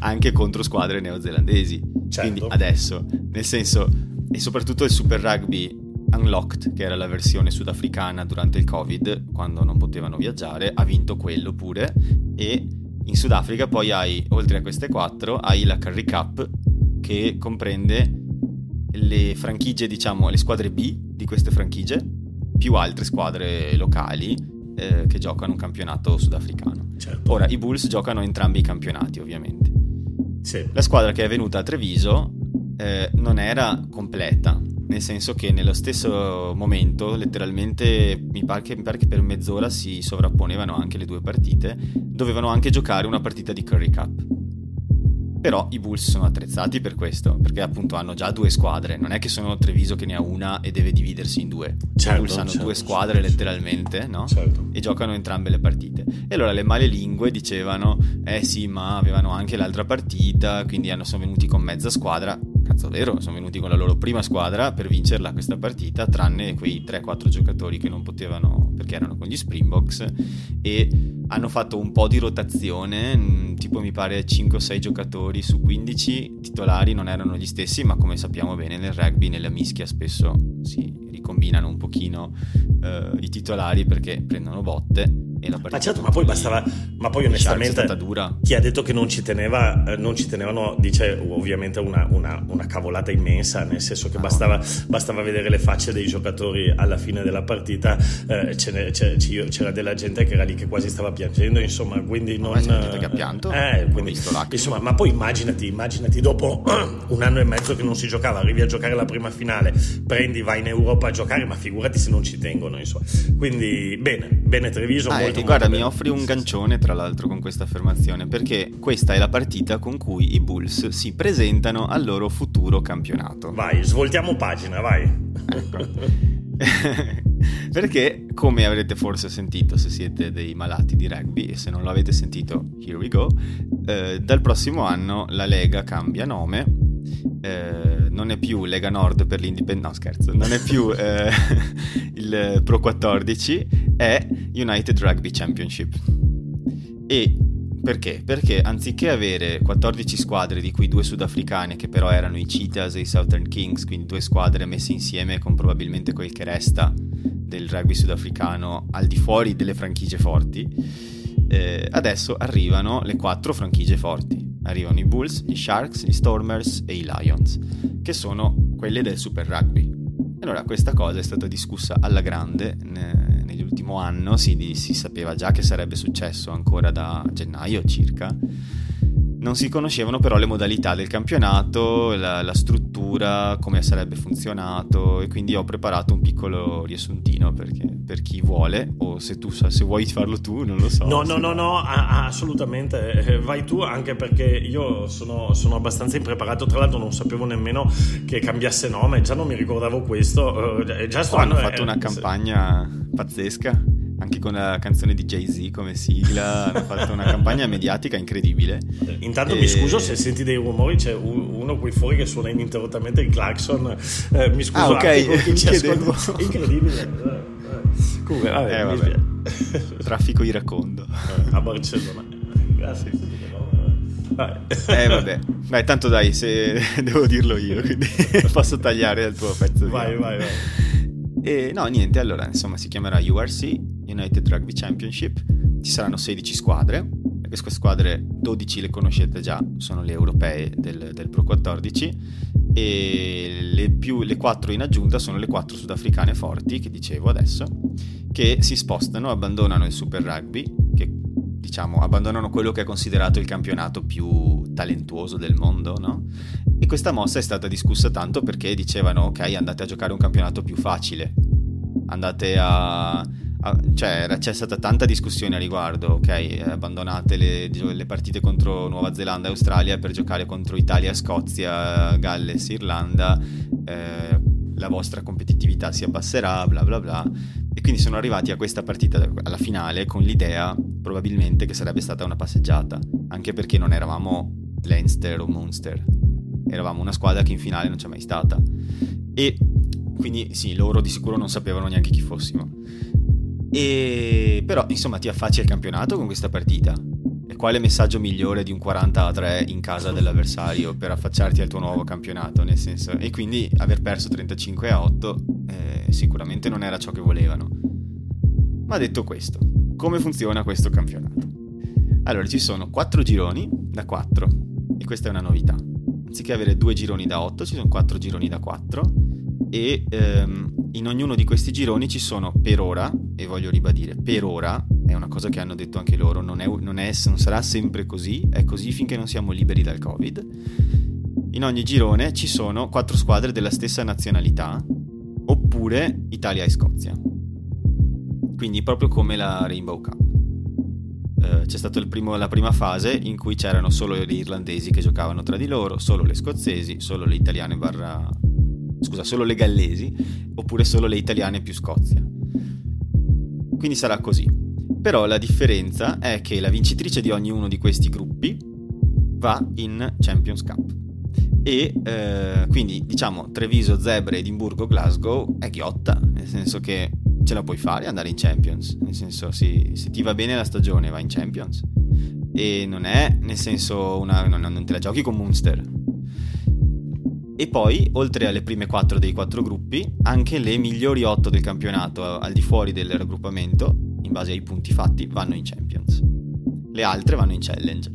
anche contro squadre neozelandesi. Certo. Quindi adesso, nel senso, e soprattutto il Super Rugby Unlocked, che era la versione sudafricana durante il Covid, quando non potevano viaggiare, ha vinto quello pure. E in Sudafrica poi hai, oltre a queste quattro, hai la Curry Cup, che comprende le franchigie, diciamo, le squadre B di queste franchigie, più altre squadre locali eh, che giocano un campionato sudafricano. Certo. Ora, i Bulls giocano entrambi i campionati, ovviamente. Sì. La squadra che è venuta a Treviso eh, non era completa, nel senso che nello stesso momento, letteralmente, mi pare, che, mi pare, che, per mezz'ora si sovrapponevano anche le due partite, dovevano anche giocare una partita di Curry Cup. Però i Bulls sono attrezzati per questo, perché appunto hanno già due squadre, non è che sono Treviso che ne ha una e deve dividersi in due. Certo, I Bulls hanno certo, due squadre certo, letteralmente, no? Certo. E giocano entrambe le partite. E allora le male lingue dicevano, eh sì, ma avevano anche l'altra partita, quindi hanno, sono venuti con mezza squadra cazzo vero, sono venuti con la loro prima squadra per vincerla questa partita, tranne quei 3-4 giocatori che non potevano perché erano con gli Springboks e hanno fatto un po' di rotazione, mm, tipo mi pare 5-6 giocatori su 15 titolari non erano gli stessi, ma come sappiamo bene nel rugby, nella mischia spesso si combinano un pochino eh, i titolari perché prendono botte ma certo, ma poi bastava. Ma poi onestamente. Chi ha detto che non ci, teneva, eh, non ci tenevano, dice ovviamente una, una, una, cavolata immensa, nel senso che bastava, bastava, vedere le facce dei giocatori alla fine della partita. Eh, c'era della gente che era lì che quasi stava piangendo, insomma, quindi non. Ma che ha pianto? Eh, quindi, insomma, ma poi immaginati, immaginati dopo un anno e mezzo che non si giocava, arrivi a giocare la prima finale, prendi, vai in Europa a giocare, ma figurati se non ci tengono, insomma. Quindi, bene, bene Treviso. Ah, molto, molto guarda, mi offri un gancione tra l'altro con questa affermazione, perché questa è la partita con cui i Bulls si presentano al loro futuro campionato. Vai, svoltiamo pagina, vai. Ecco. perché come avrete forse sentito se siete dei malati di rugby e se non lo avete sentito here we go eh, dal prossimo anno la Lega cambia nome eh, non è più Lega Nord per l'indipendenza no scherzo non è più eh, il Pro 14 è United Rugby Championship e perché? Perché anziché avere 14 squadre, di cui due sudafricane, che però erano i Cheetahs e i Southern Kings, quindi due squadre messe insieme con probabilmente quel che resta del rugby sudafricano al di fuori delle franchigie forti, eh, adesso arrivano le quattro franchigie forti. Arrivano i Bulls, gli Sharks, gli Stormers e i Lions, che sono quelle del Super Rugby. Allora, questa cosa è stata discussa alla grande nell'ultimo anno, si, si sapeva già che sarebbe successo ancora da gennaio circa non si conoscevano però le modalità del campionato, la, la, struttura, come sarebbe funzionato e quindi ho preparato un piccolo riassuntino perché, per chi vuole o se tu se vuoi farlo tu non lo so. No, no, no, no, assolutamente, eh, vai tu anche perché io sono, sono, abbastanza impreparato, tra l'altro non sapevo nemmeno che cambiasse nome, già non mi ricordavo questo. Eh, già sto oh, hanno fatto una campagna pazzesca anche con la canzone di Jay-Z come sigla, hanno fatto una campagna mediatica incredibile. Intanto e... mi scuso se senti dei rumori, c'è uno qui fuori che suona ininterrottamente il clacson. Eh, mi scuso ah, ok, con chi ci ascolta. Incredibile. Eh, Comunque, vabbè, eh, vabbè. Traffico iracondo. Eh, a Barcellona. Grazie. Eh vabbè, Beh, tanto dai, se devo dirlo io, quindi posso tagliare il tuo pezzo. Vai, vai, vai. E no, niente, allora insomma si chiamerà URC, United Rugby Championship, ci saranno 16 squadre, queste squadre 12 le conoscete già, sono le europee del, del Pro 14 e le, più, le 4 in aggiunta sono le 4 sudafricane forti che dicevo adesso, che si spostano, abbandonano il Super Rugby, che diciamo abbandonano quello che è considerato il campionato più talentuoso del mondo, no? E questa mossa è stata discussa tanto perché dicevano ok andate a giocare un campionato più facile, andate a... a cioè c'è stata tanta discussione a riguardo, ok abbandonate le, le partite contro Nuova Zelanda e Australia per giocare contro Italia, Scozia, Galles, Irlanda, eh, la vostra competitività si abbasserà, bla bla bla. E quindi sono arrivati a questa partita alla finale con l'idea probabilmente che sarebbe stata una passeggiata, anche perché non eravamo Leinster o Munster, eravamo una squadra che in finale non c'è mai stata. E quindi sì, loro di sicuro non sapevano neanche chi fossimo. E però insomma ti affacci al campionato con questa partita. E quale messaggio migliore di un 40 a 3 in casa dell'avversario per affacciarti al tuo nuovo campionato? Nel senso, e quindi aver perso 35 a 8 eh, sicuramente non era ciò che volevano. Ma detto questo, come funziona questo campionato? Allora, ci sono 4 gironi da 4 e questa è una novità anziché avere due gironi da 8 ci sono quattro gironi da 4 e ehm, in ognuno di questi gironi ci sono per ora, e voglio ribadire, per ora, è una cosa che hanno detto anche loro, non, è, non, è, non sarà sempre così, è così finché non siamo liberi dal Covid. In ogni girone ci sono quattro squadre della stessa nazionalità, oppure Italia e Scozia. Quindi proprio come la Rainbow Cup. Eh, c'è stata la prima fase in cui c'erano solo gli irlandesi che giocavano tra di loro, solo le scozzesi, solo le italiane barra... scusa, solo le gallesi, oppure solo le italiane più Scozia. Quindi sarà così. Però la differenza è che la vincitrice di ognuno di questi gruppi va in Champions Cup. E eh, quindi diciamo Treviso, Zebre, Edimburgo, Glasgow è ghiotta, nel senso che ce la puoi fare andare in Champions. Nel senso, sì, se ti va bene la stagione, vai in Champions. E non è, nel senso, una, non, non te la giochi con Munster. E poi, oltre alle prime quattro dei quattro gruppi, anche le migliori otto del campionato al di fuori del raggruppamento, in base ai punti fatti, vanno in Champions. Le altre vanno in Challenge.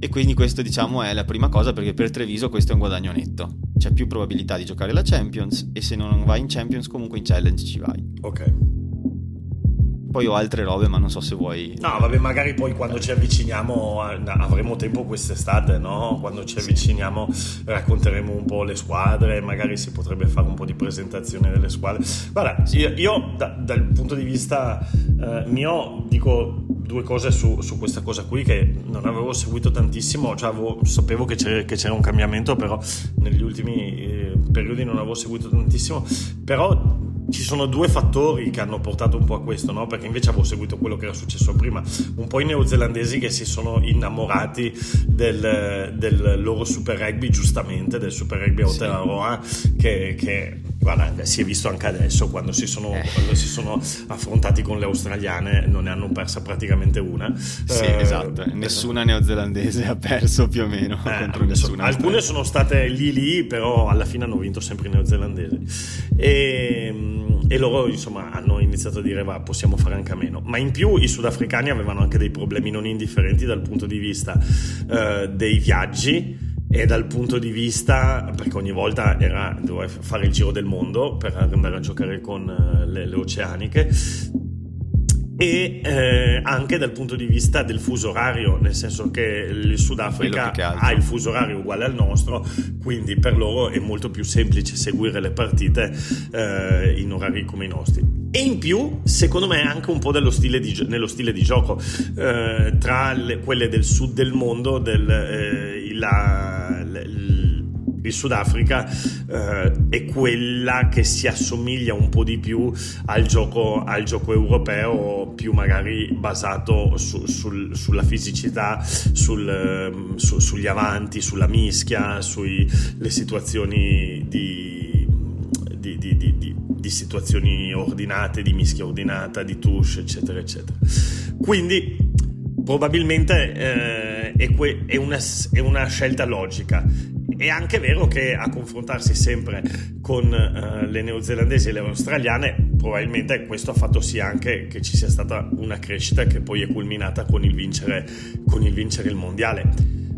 E quindi questo diciamo è la prima cosa perché per Treviso questo è un guadagno netto. C'è più probabilità di giocare la Champions e se non vai in Champions comunque in Challenge ci vai. Ok. Poi ho altre robe, ma non so se vuoi. No, vabbè, magari poi quando ci avviciniamo avremo tempo quest'estate, no? Quando ci avviciniamo racconteremo un po' le squadre, magari si potrebbe fare un po' di presentazione delle squadre. Guarda, io, io da, dal punto di vista eh, mio dico due cose su, su, questa cosa qui che non avevo seguito tantissimo, cioè avevo, sapevo che c'era, che c'era, un cambiamento, però negli ultimi eh, periodi non avevo seguito tantissimo, però ci sono due fattori che hanno portato un po' a questo, no? perché invece avevo seguito quello che era successo prima, un po' i neozelandesi che si sono innamorati del, del loro super rugby, giustamente, del super rugby a Aotearoa, sì. che, che guarda, si è visto anche adesso quando si, sono, eh. quando si, sono, affrontati con le australiane, non ne hanno persa praticamente una. Sì, eh, esatto, nessuna neozelandese ha perso più o meno eh, contro nessuna. Alcune sono state lì lì, però alla fine hanno vinto sempre i neozelandesi. E e loro insomma hanno iniziato a dire va possiamo fare anche a meno ma in più i sudafricani avevano anche dei problemi non indifferenti dal punto di vista eh, dei viaggi e dal punto di vista perché ogni volta era, doveva fare il giro del mondo per andare a giocare con eh, le, le oceaniche e eh, anche dal punto di vista del fuso orario, nel senso che il Sudafrica ha il fuso orario uguale al nostro, quindi per loro è molto più semplice seguire le partite eh, in orari come i nostri. E in più, secondo me, anche un po' stile di, nello stile di gioco, eh, tra le, quelle del sud del mondo, del, eh, la, il Sudafrica eh, è quella che si assomiglia un po' di più al gioco, al gioco europeo, più magari basato su, sul, sulla fisicità, sul, ehm, su, sugli avanti, sulla mischia, sulle situazioni di, di, di, di, situazioni ordinate, di mischia ordinata, di touche, eccetera, eccetera. Quindi probabilmente eh, è, que- è, una, è, una, scelta logica. È anche vero che a confrontarsi sempre con uh, le neozelandesi e le australiane, probabilmente questo ha fatto sì anche che ci sia stata una crescita che poi è culminata con il vincere, con il, vincere il mondiale.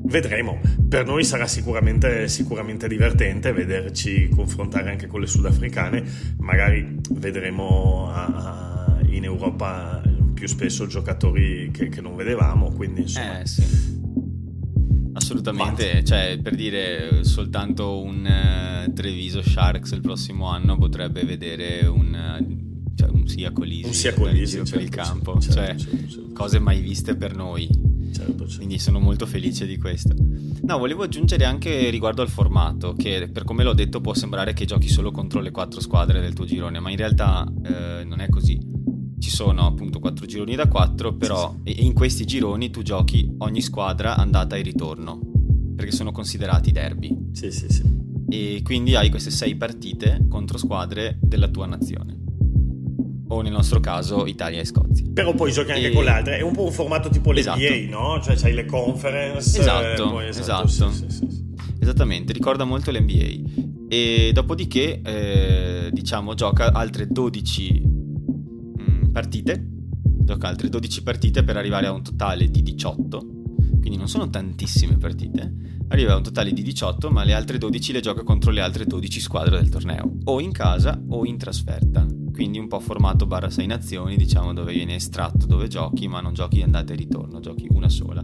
Vedremo, per noi sarà sicuramente, sicuramente divertente vederci confrontare anche con le sudafricane, magari vedremo a, in Europa più spesso giocatori che, che non vedevamo, quindi insomma... Eh, sì Assolutamente, cioè per dire soltanto un uh, Treviso Sharks il prossimo anno potrebbe vedere un, uh, cioè, un sia Colisi, un sia Colisi certo, per il certo, campo, certo, cioè certo, certo. cose mai viste per noi. Certo, certo. Quindi sono molto felice di questo. No, volevo aggiungere anche riguardo al formato, che per come l'ho detto può sembrare che giochi solo contro le quattro squadre del tuo girone, ma in realtà eh, non è così ci sono appunto quattro gironi da quattro, però in questi gironi tu giochi ogni squadra andata e ritorno, perché sono considerati derby. Sì, sì, sì. E quindi hai queste sei partite contro squadre della tua nazione. O nel nostro caso Italia e Scozia. Però poi giochi anche e... con le altre. È un po' un formato tipo l'NBA, esatto. no? Cioè c'hai le conference. Esatto, poi, esatto. esatto. Sì, sì, sì, Esattamente, ricorda molto l'NBA. E dopodiché, eh, diciamo, gioca altre 12 partite, gioca altre 12 partite per arrivare a un totale di 18, quindi non sono tantissime partite, arriva a un totale di 18, ma le altre 12 le gioca contro le altre 12 squadre del torneo, o in casa o in trasferta, quindi un po' formato barra 6 nazioni, diciamo dove viene estratto dove giochi, ma non giochi andata e ritorno, giochi una sola.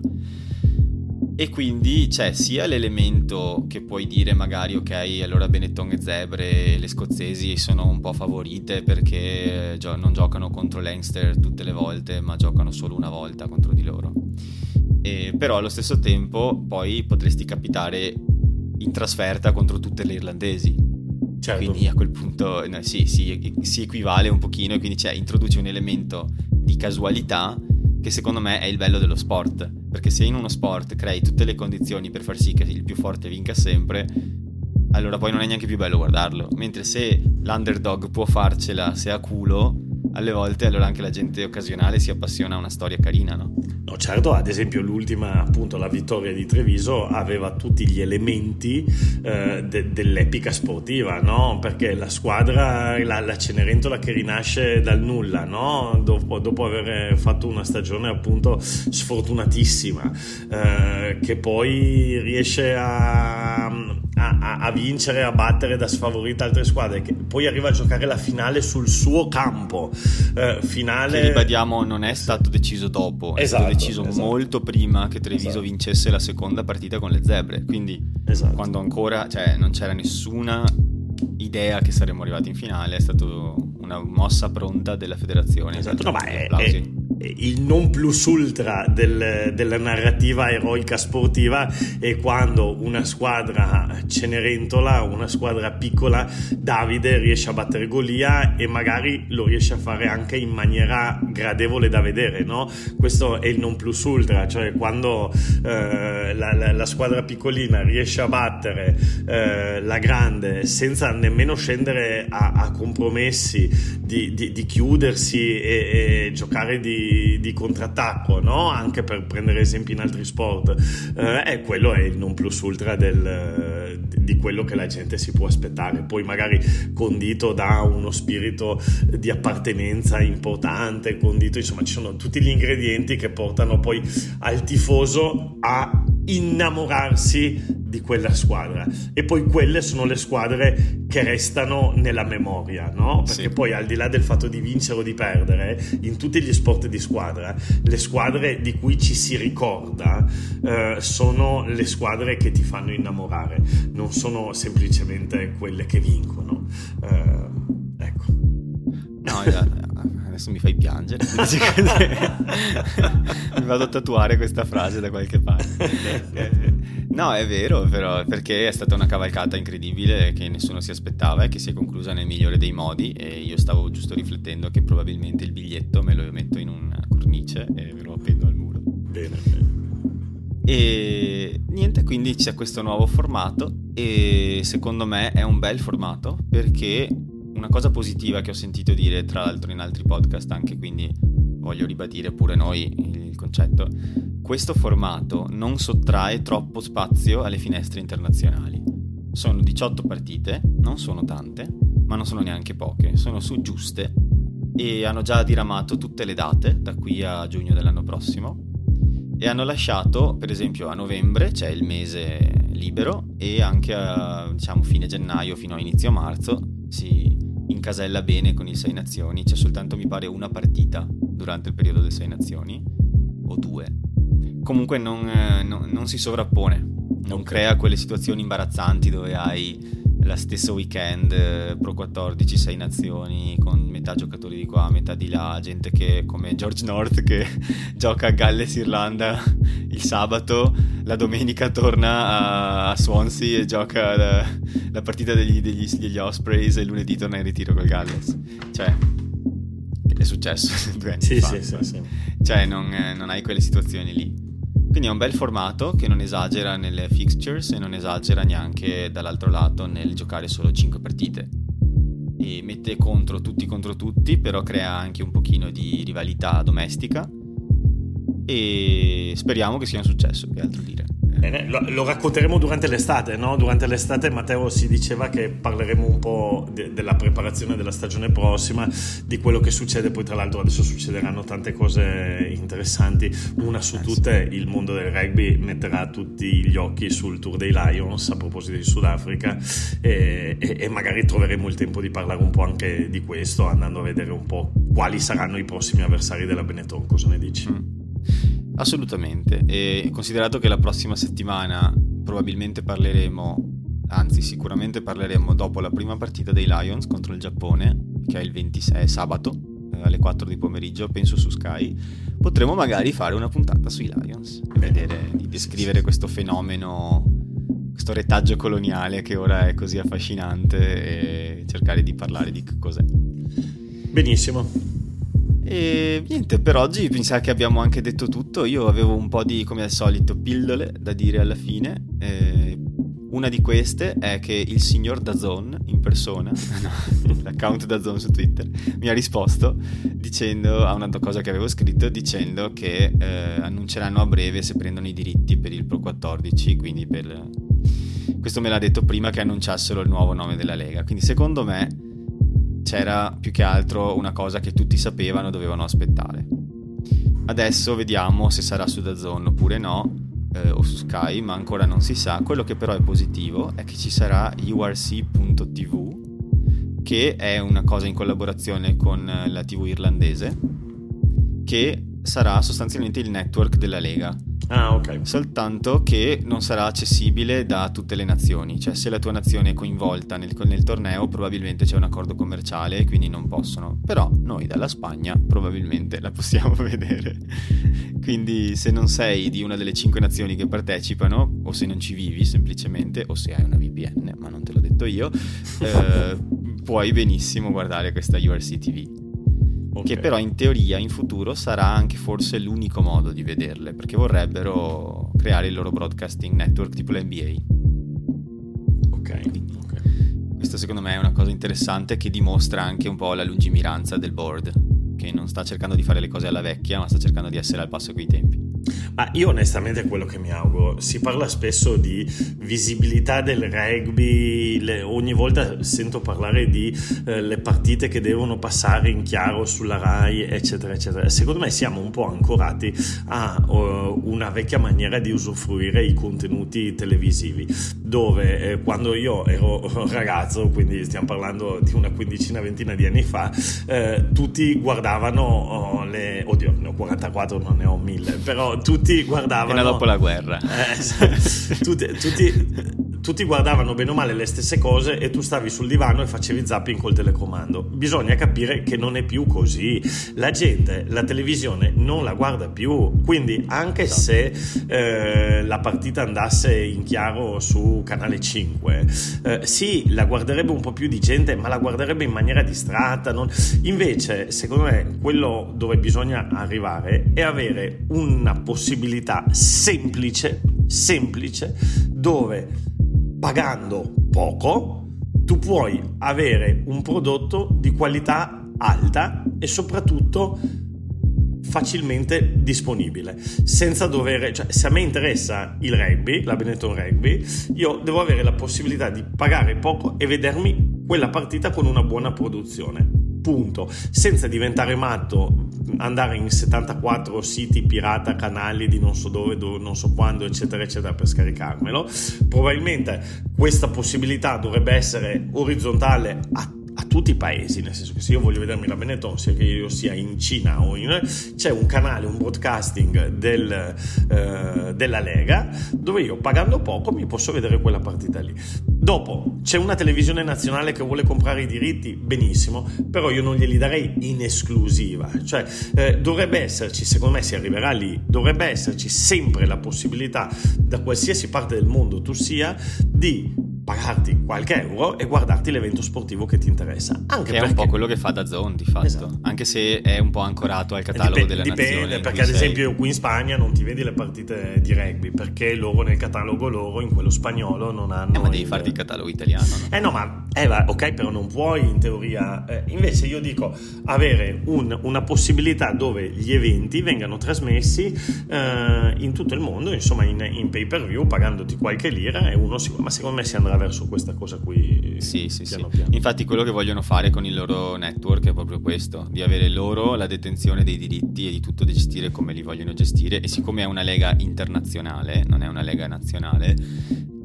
E quindi c'è sia l'elemento che puoi dire magari ok, allora Benetton e Zebre, le scozzesi sono un po' favorite perché non giocano contro Leinster tutte le volte, ma giocano solo una volta contro di loro. E, però allo stesso tempo poi potresti capitare in trasferta contro tutte le irlandesi. Certo. Quindi a quel punto no, sì, sì, si equivale un pochino e quindi cioè, introduce un elemento di casualità che secondo me è il bello dello sport, perché se in uno sport crei tutte le condizioni per far sì che il più forte vinca sempre, allora poi non è neanche più bello guardarlo, mentre se l'underdog può farcela se ha culo, alle volte allora anche la gente occasionale si appassiona a una storia carina, no? No, certo, ad esempio l'ultima, appunto la vittoria di Treviso aveva tutti gli elementi eh, de- dell'epica sportiva, no? Perché la squadra, la, la Cenerentola che rinasce dal nulla, no? Dopo, dopo aver fatto una stagione appunto sfortunatissima, eh, che poi riesce a, a, a, vincere, a battere da sfavorita altre squadre, che poi arriva a giocare la finale sul suo campo. Eh, finale... Che ribadiamo non è stato deciso dopo, è esatto, stato deciso esatto. molto prima che Treviso esatto. vincesse la seconda partita con le zebre, quindi esatto. quando ancora cioè, non c'era nessuna idea che saremmo arrivati in finale, è stata una mossa pronta della federazione. Esatto, no, ma è, è, il non plus ultra del, della narrativa eroica sportiva è quando una squadra Cenerentola, una squadra piccola, Davide riesce a battere Golia e magari lo riesce a fare anche in maniera gradevole da vedere, no? Questo è il non plus ultra, cioè quando eh, la, la, la, squadra piccolina riesce a battere eh, la grande senza nemmeno scendere a, a compromessi di, di, di chiudersi e, e giocare di di, contrattacco, no? anche per prendere esempi in altri sport, eh, e quello è il non plus ultra del, di quello che la gente si può aspettare. Poi magari condito da uno spirito di appartenenza importante, condito, insomma ci sono tutti gli ingredienti che portano poi al tifoso a innamorarsi di quella squadra e poi quelle sono le squadre che restano nella memoria no? perché sì. poi al di là del fatto di vincere o di perdere in tutti gli sport di squadra le squadre di cui ci si ricorda eh, sono le squadre che ti fanno innamorare non sono semplicemente quelle che vincono eh, ecco no, adesso mi fai piangere. mi vado a tatuare questa frase da qualche parte. No, è vero, però, perché è stata una cavalcata incredibile che nessuno si aspettava e che si è conclusa nel migliore dei modi e io stavo giusto riflettendo che probabilmente il biglietto me lo metto in una cornice e me lo appendo al muro. Bene, bene. E niente, quindi c'è questo nuovo formato e secondo me è un bel formato perché una cosa positiva che ho sentito dire tra l'altro in altri podcast anche, quindi voglio ribadire pure noi il concetto, questo formato non sottrae troppo spazio alle finestre internazionali. Sono 18 partite, non sono tante, ma non sono neanche poche, sono su giuste e hanno già diramato tutte le date da qui a giugno dell'anno prossimo e hanno lasciato, per esempio, a novembre c'è il mese libero e anche a diciamo fine gennaio fino a inizio marzo si incasella bene con il Sei Nazioni, c'è soltanto mi pare una partita durante il periodo del Sei Nazioni, o due. Comunque non, eh, non, non si sovrappone, non crea quelle situazioni imbarazzanti dove hai la stessa weekend eh, Pro 14 6 nazioni con metà giocatori di qua, metà di là, gente che come George North che gioca a Galles Irlanda il sabato, la domenica torna a Swansea e gioca la, la partita degli, degli, degli, Ospreys e lunedì torna in ritiro col Galles. Cioè, è successo due anni sì, fa. Sì, sì, sì. Cioè, non, eh, non hai quelle situazioni lì. Quindi è un bel formato che non esagera nelle fixtures e non esagera neanche dall'altro lato nel giocare solo 5 partite. E mette contro tutti contro tutti, però crea anche un pochino di rivalità domestica. E speriamo che sia un successo, che altro dire. Bene, lo, lo, racconteremo durante l'estate, no? Durante l'estate Matteo si diceva che parleremo un po' de, della preparazione della stagione prossima, di quello che succede, poi tra l'altro adesso succederanno tante cose interessanti, una su eh, tutte il mondo del rugby metterà tutti gli occhi sul Tour dei Lions a proposito di Sudafrica e, e, e magari troveremo il tempo di parlare un po' anche di questo, andando a vedere un po' quali saranno i prossimi avversari della Benetton, cosa ne dici? Mm. Assolutamente, e considerato che la prossima settimana probabilmente parleremo, anzi sicuramente parleremo dopo la prima partita dei Lions contro il Giappone, che è il 26 sabato eh, alle 4 di pomeriggio, penso su Sky, potremo magari fare una puntata sui Lions e vedere di descrivere questo fenomeno, questo retaggio coloniale che ora è così affascinante e cercare di parlare di cos'è. Benissimo. E niente, per oggi sa che abbiamo anche detto tutto. Io avevo un po' di, come al solito, pillole da dire alla fine. Eh, Una di queste è che il signor Dazon in persona, l'account Dazon su Twitter, mi ha risposto dicendo a una cosa che avevo scritto dicendo che eh, annunceranno a breve se prendono i diritti per il Pro 14, quindi per... Questo me l'ha detto prima che annunciassero il nuovo nome della Lega, quindi secondo me c'era più che altro una cosa che tutti sapevano dovevano aspettare. Adesso vediamo se sarà su Dazon oppure no eh, o su Sky, ma ancora non si sa. Quello che però è positivo è che ci sarà urc.tv, che è una cosa in collaborazione con eh, la TV irlandese, che sarà sostanzialmente il network della Lega. Ah, ok. Soltanto che non sarà accessibile da tutte le nazioni, cioè se la tua nazione è coinvolta nel, nel torneo probabilmente c'è un accordo commerciale e quindi non possono, però noi dalla Spagna probabilmente la possiamo vedere. quindi se non sei di una delle cinque nazioni che partecipano, o se non ci vivi semplicemente, o se hai una VPN, ma non te l'ho detto io, eh, puoi benissimo guardare questa URC TV okay. che però in teoria in futuro sarà anche forse l'unico modo di vederle, perché vorrebbero creare il loro broadcasting network tipo l'NBA. Ok. Quindi, okay. Questo secondo me è una cosa interessante che dimostra anche un po' la lungimiranza del board, che non sta cercando di fare le cose alla vecchia, ma sta cercando di essere al passo coi tempi. Ma io onestamente è quello che mi auguro. Si parla spesso di visibilità del rugby, le, ogni volta sento parlare di eh, le partite che devono passare in chiaro sulla RAI, eccetera, eccetera. Secondo me siamo un po' ancorati a uh, una vecchia maniera di usufruire i contenuti televisivi, dove eh, quando io ero ragazzo, quindi stiamo parlando di una quindicina, ventina di anni fa, eh, tutti guardavano oh, le... Oddio, ne ho 44, non ne ho 1000, però tutti guardavano... Appena dopo la guerra. Eh, tutti, tutti, tutti guardavano bene o male le stesse cose e tu stavi sul divano e facevi zapping col telecomando. Bisogna capire che non è più così. La gente la televisione non la guarda più, quindi anche esatto. se eh, la partita andasse in chiaro su canale 5, eh, sì, la guarderebbe un po' più di gente, ma la guarderebbe in maniera distratta. Non... Invece, secondo me, quello dove bisogna arrivare è avere una possibilità semplice, semplice, dove pagando poco, tu puoi avere un prodotto di qualità alta e soprattutto facilmente disponibile senza dover cioè se a me interessa il rugby la Benetton Rugby io devo avere la possibilità di pagare poco e vedermi quella partita con una buona produzione. Punto, senza diventare matto, andare in 74 siti pirata, canali di non so dove, dove, non so quando, eccetera, eccetera, per scaricarmelo. Probabilmente questa possibilità dovrebbe essere orizzontale a a tutti i paesi, nel senso che se io voglio vedermi la Benetton, sia che io sia in Cina o in... c'è un canale, un broadcasting del, eh, della Lega dove io pagando poco mi posso vedere quella partita lì. Dopo c'è una televisione nazionale che vuole comprare i diritti, benissimo, però io non glieli darei in esclusiva, cioè eh, dovrebbe esserci, secondo me si arriverà lì, dovrebbe esserci sempre la possibilità da qualsiasi parte del mondo tu sia di pagarti qualche euro e guardarti l'evento sportivo che ti interessa. Anche che perché... è un po' quello che fa da Zone di fatto, esatto. anche se è un po' ancorato al catalogo dip- della dipende. Dipende, perché ad esempio sei... qui in Spagna non ti vedi le partite di rugby, perché loro nel catalogo loro, in quello spagnolo, non hanno... Eh, ma devi il... farti il catalogo italiano, no? Eh no, ma eh, va, ok, però non puoi in teoria... Eh, invece io dico avere un, una possibilità dove gli eventi vengano trasmessi eh, in tutto il mondo, insomma in, in pay per view, pagandoti qualche lira e uno si... Ma secondo me si andrà verso questa cosa qui. Sì, sì, piano sì. Piano. Infatti quello che vogliono fare con il loro network è proprio questo, di avere loro la detenzione dei diritti e di tutto da gestire come li vogliono gestire e siccome è una lega internazionale, non è una lega nazionale,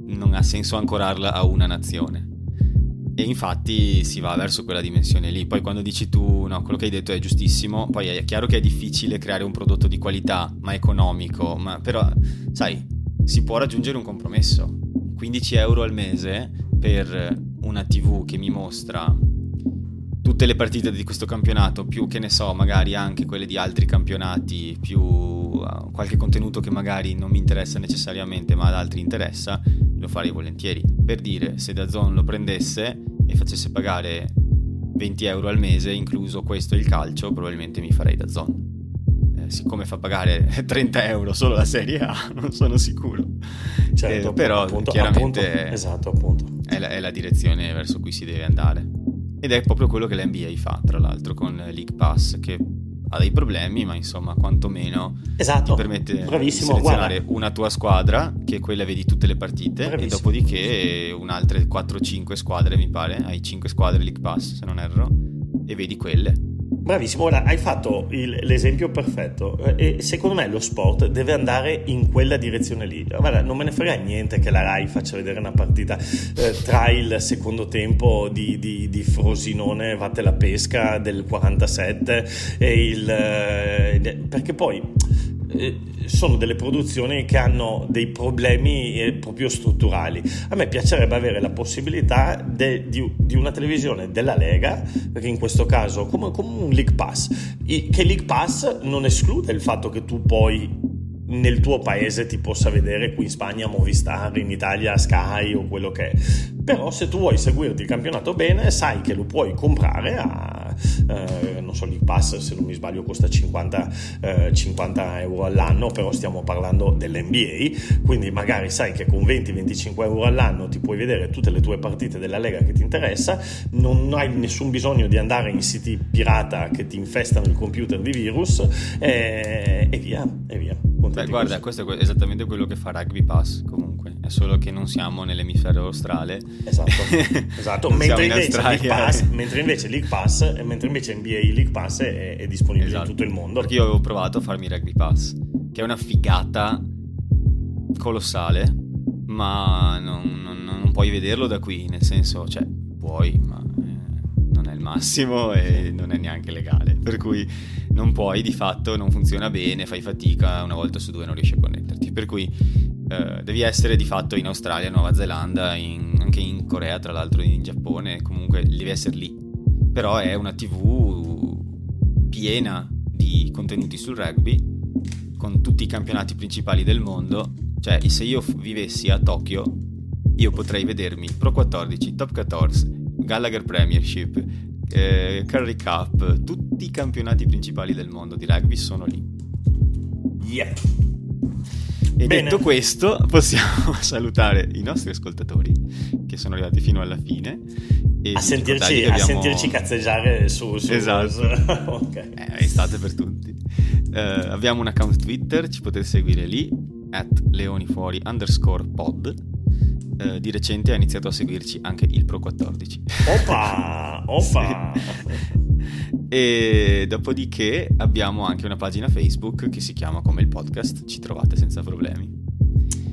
non ha senso ancorarla a una nazione. E infatti si va verso quella dimensione lì. Poi quando dici tu, no, quello che hai detto è giustissimo, poi è chiaro che è difficile creare un prodotto di qualità, ma economico, ma però, sai, si può raggiungere un compromesso 15 euro al mese per una TV che mi mostra tutte le partite di questo campionato, più che ne so, magari anche quelle di altri campionati, più uh, qualche contenuto che magari non mi interessa necessariamente, ma ad altri interessa, lo farei volentieri. Per dire, se da Zone lo prendesse e facesse pagare 20 euro al mese, incluso questo e il calcio, probabilmente mi farei da Zone. Eh, siccome fa pagare 30 euro solo la Serie A, non sono sicuro certo, eh, però appunto, chiaramente appunto, esatto, appunto. È, la, è la direzione verso cui si deve andare. Ed è proprio quello che l'NBA fa, tra l'altro, con League Pass, che ha dei problemi, ma insomma, quantomeno esatto. ti permette Bravissimo. di selezionare Guarda. una tua squadra, che quella vedi tutte le partite, Bravissimo. e dopodiché un'altra 4-5 squadre, mi pare, hai 5 squadre League Pass, se non erro, e vedi quelle. Bravissimo, ora hai fatto il, l'esempio perfetto e secondo me lo sport deve andare in quella direzione lì. Guarda, non me ne frega niente che la RAI faccia vedere una partita eh, tra il secondo tempo di, di, di, Frosinone Vatte la Pesca del 47 e il... Eh, perché poi eh, sono delle produzioni che hanno dei problemi eh, proprio strutturali. A me piacerebbe avere la possibilità de, di, di, una televisione della Lega, perché in questo caso come, come un League Pass, I, che League Pass non esclude il fatto che tu poi nel tuo paese ti possa vedere qui in Spagna Movistar, in Italia Sky o quello che è. Però se tu vuoi seguirti il campionato bene, sai che lo puoi comprare a eh, non so, l'I Pass se non mi sbaglio costa 50, eh, 50 euro all'anno, però stiamo parlando dell'NBA, quindi magari sai che con 20-25 euro all'anno ti puoi vedere tutte le tue partite della Lega che ti interessa, non hai nessun bisogno di andare in siti pirata che ti infestano il computer di virus. E, e via, e via. Beh, guarda, questo è esattamente quello che fa Rugby Pass comunque, è solo che non siamo nell'emisfero australe. Esatto, esatto. mentre, invece League Pass, mentre invece League Pass, mentre invece NBA League Pass è, è disponibile esatto. in tutto il mondo. Perché io avevo provato a farmi Rugby Pass, che è una figata colossale, ma non, non, non puoi vederlo da qui, nel senso, cioè, puoi, ma massimo e non è neanche legale. Per cui non puoi, di fatto non funziona bene, fai fatica, una volta su due non riesci a connetterti. Per cui eh, devi essere di fatto in Australia, Nuova Zelanda, in, anche in Corea, tra l'altro in Giappone, comunque devi essere lì. Però è una TV piena di contenuti sul rugby, con tutti i campionati principali del mondo. Cioè, se io vivessi a Tokyo, io potrei vedermi Pro 14, Top 14, Gallagher Premiership, eh, Curry Cup, tutti i campionati principali del mondo di rugby sono lì. Yep. E Bene. detto questo, possiamo salutare i nostri ascoltatori che sono arrivati fino alla fine. a, sentirci, abbiamo... a sentirci, cazzeggiare su, su esatto. Okay. eh, estate per tutti. Uh, abbiamo un account Twitter, ci potete seguire lì, at leonifuori underscore pod eh, di recente ha iniziato a seguirci anche il Pro 14. Oppa! Oppa! e dopodiché abbiamo anche una pagina Facebook che si chiama come il podcast, ci trovate senza problemi.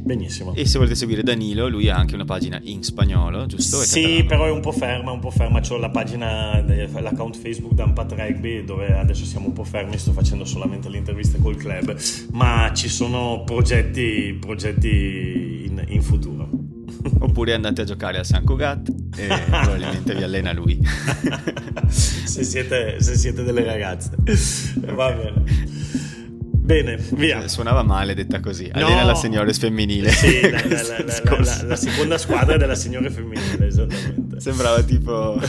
Benissimo. E se volete seguire Danilo, lui ha anche una pagina in spagnolo, giusto? È sì, catalano. però è un po' ferma, un po' ferma. C'ho la pagina, l'account Facebook da Unpat Rugby, dove adesso siamo un po' fermi, sto facendo solamente le interviste col club, ma ci sono progetti, progetti in, in futuro. Oppure andate a giocare a San Cugat e probabilmente vi allena lui. se, siete, se siete delle ragazze. Okay. Va bene. Bene, via. Suonava male detta così. Allena no. la signora femminile. Sì, la, la, la, la, seconda squadra della signora femminile, esattamente. Sembrava tipo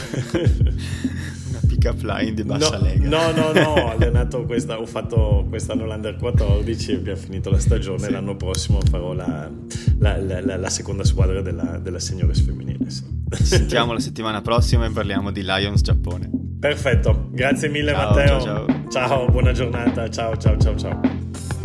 pick up line di bassa no, lega. No, no, no, ho allenato questa, ho fatto quest'anno l'Under 14 e abbiamo finito la stagione, sì. l'anno prossimo farò la, la, la, la seconda squadra della, della Seniores femminile. Sì. Ci sentiamo la settimana prossima e parliamo di Lions Giappone. Perfetto, grazie mille ciao, Matteo. Ciao, ciao. ciao, buona giornata, ciao ciao ciao ciao.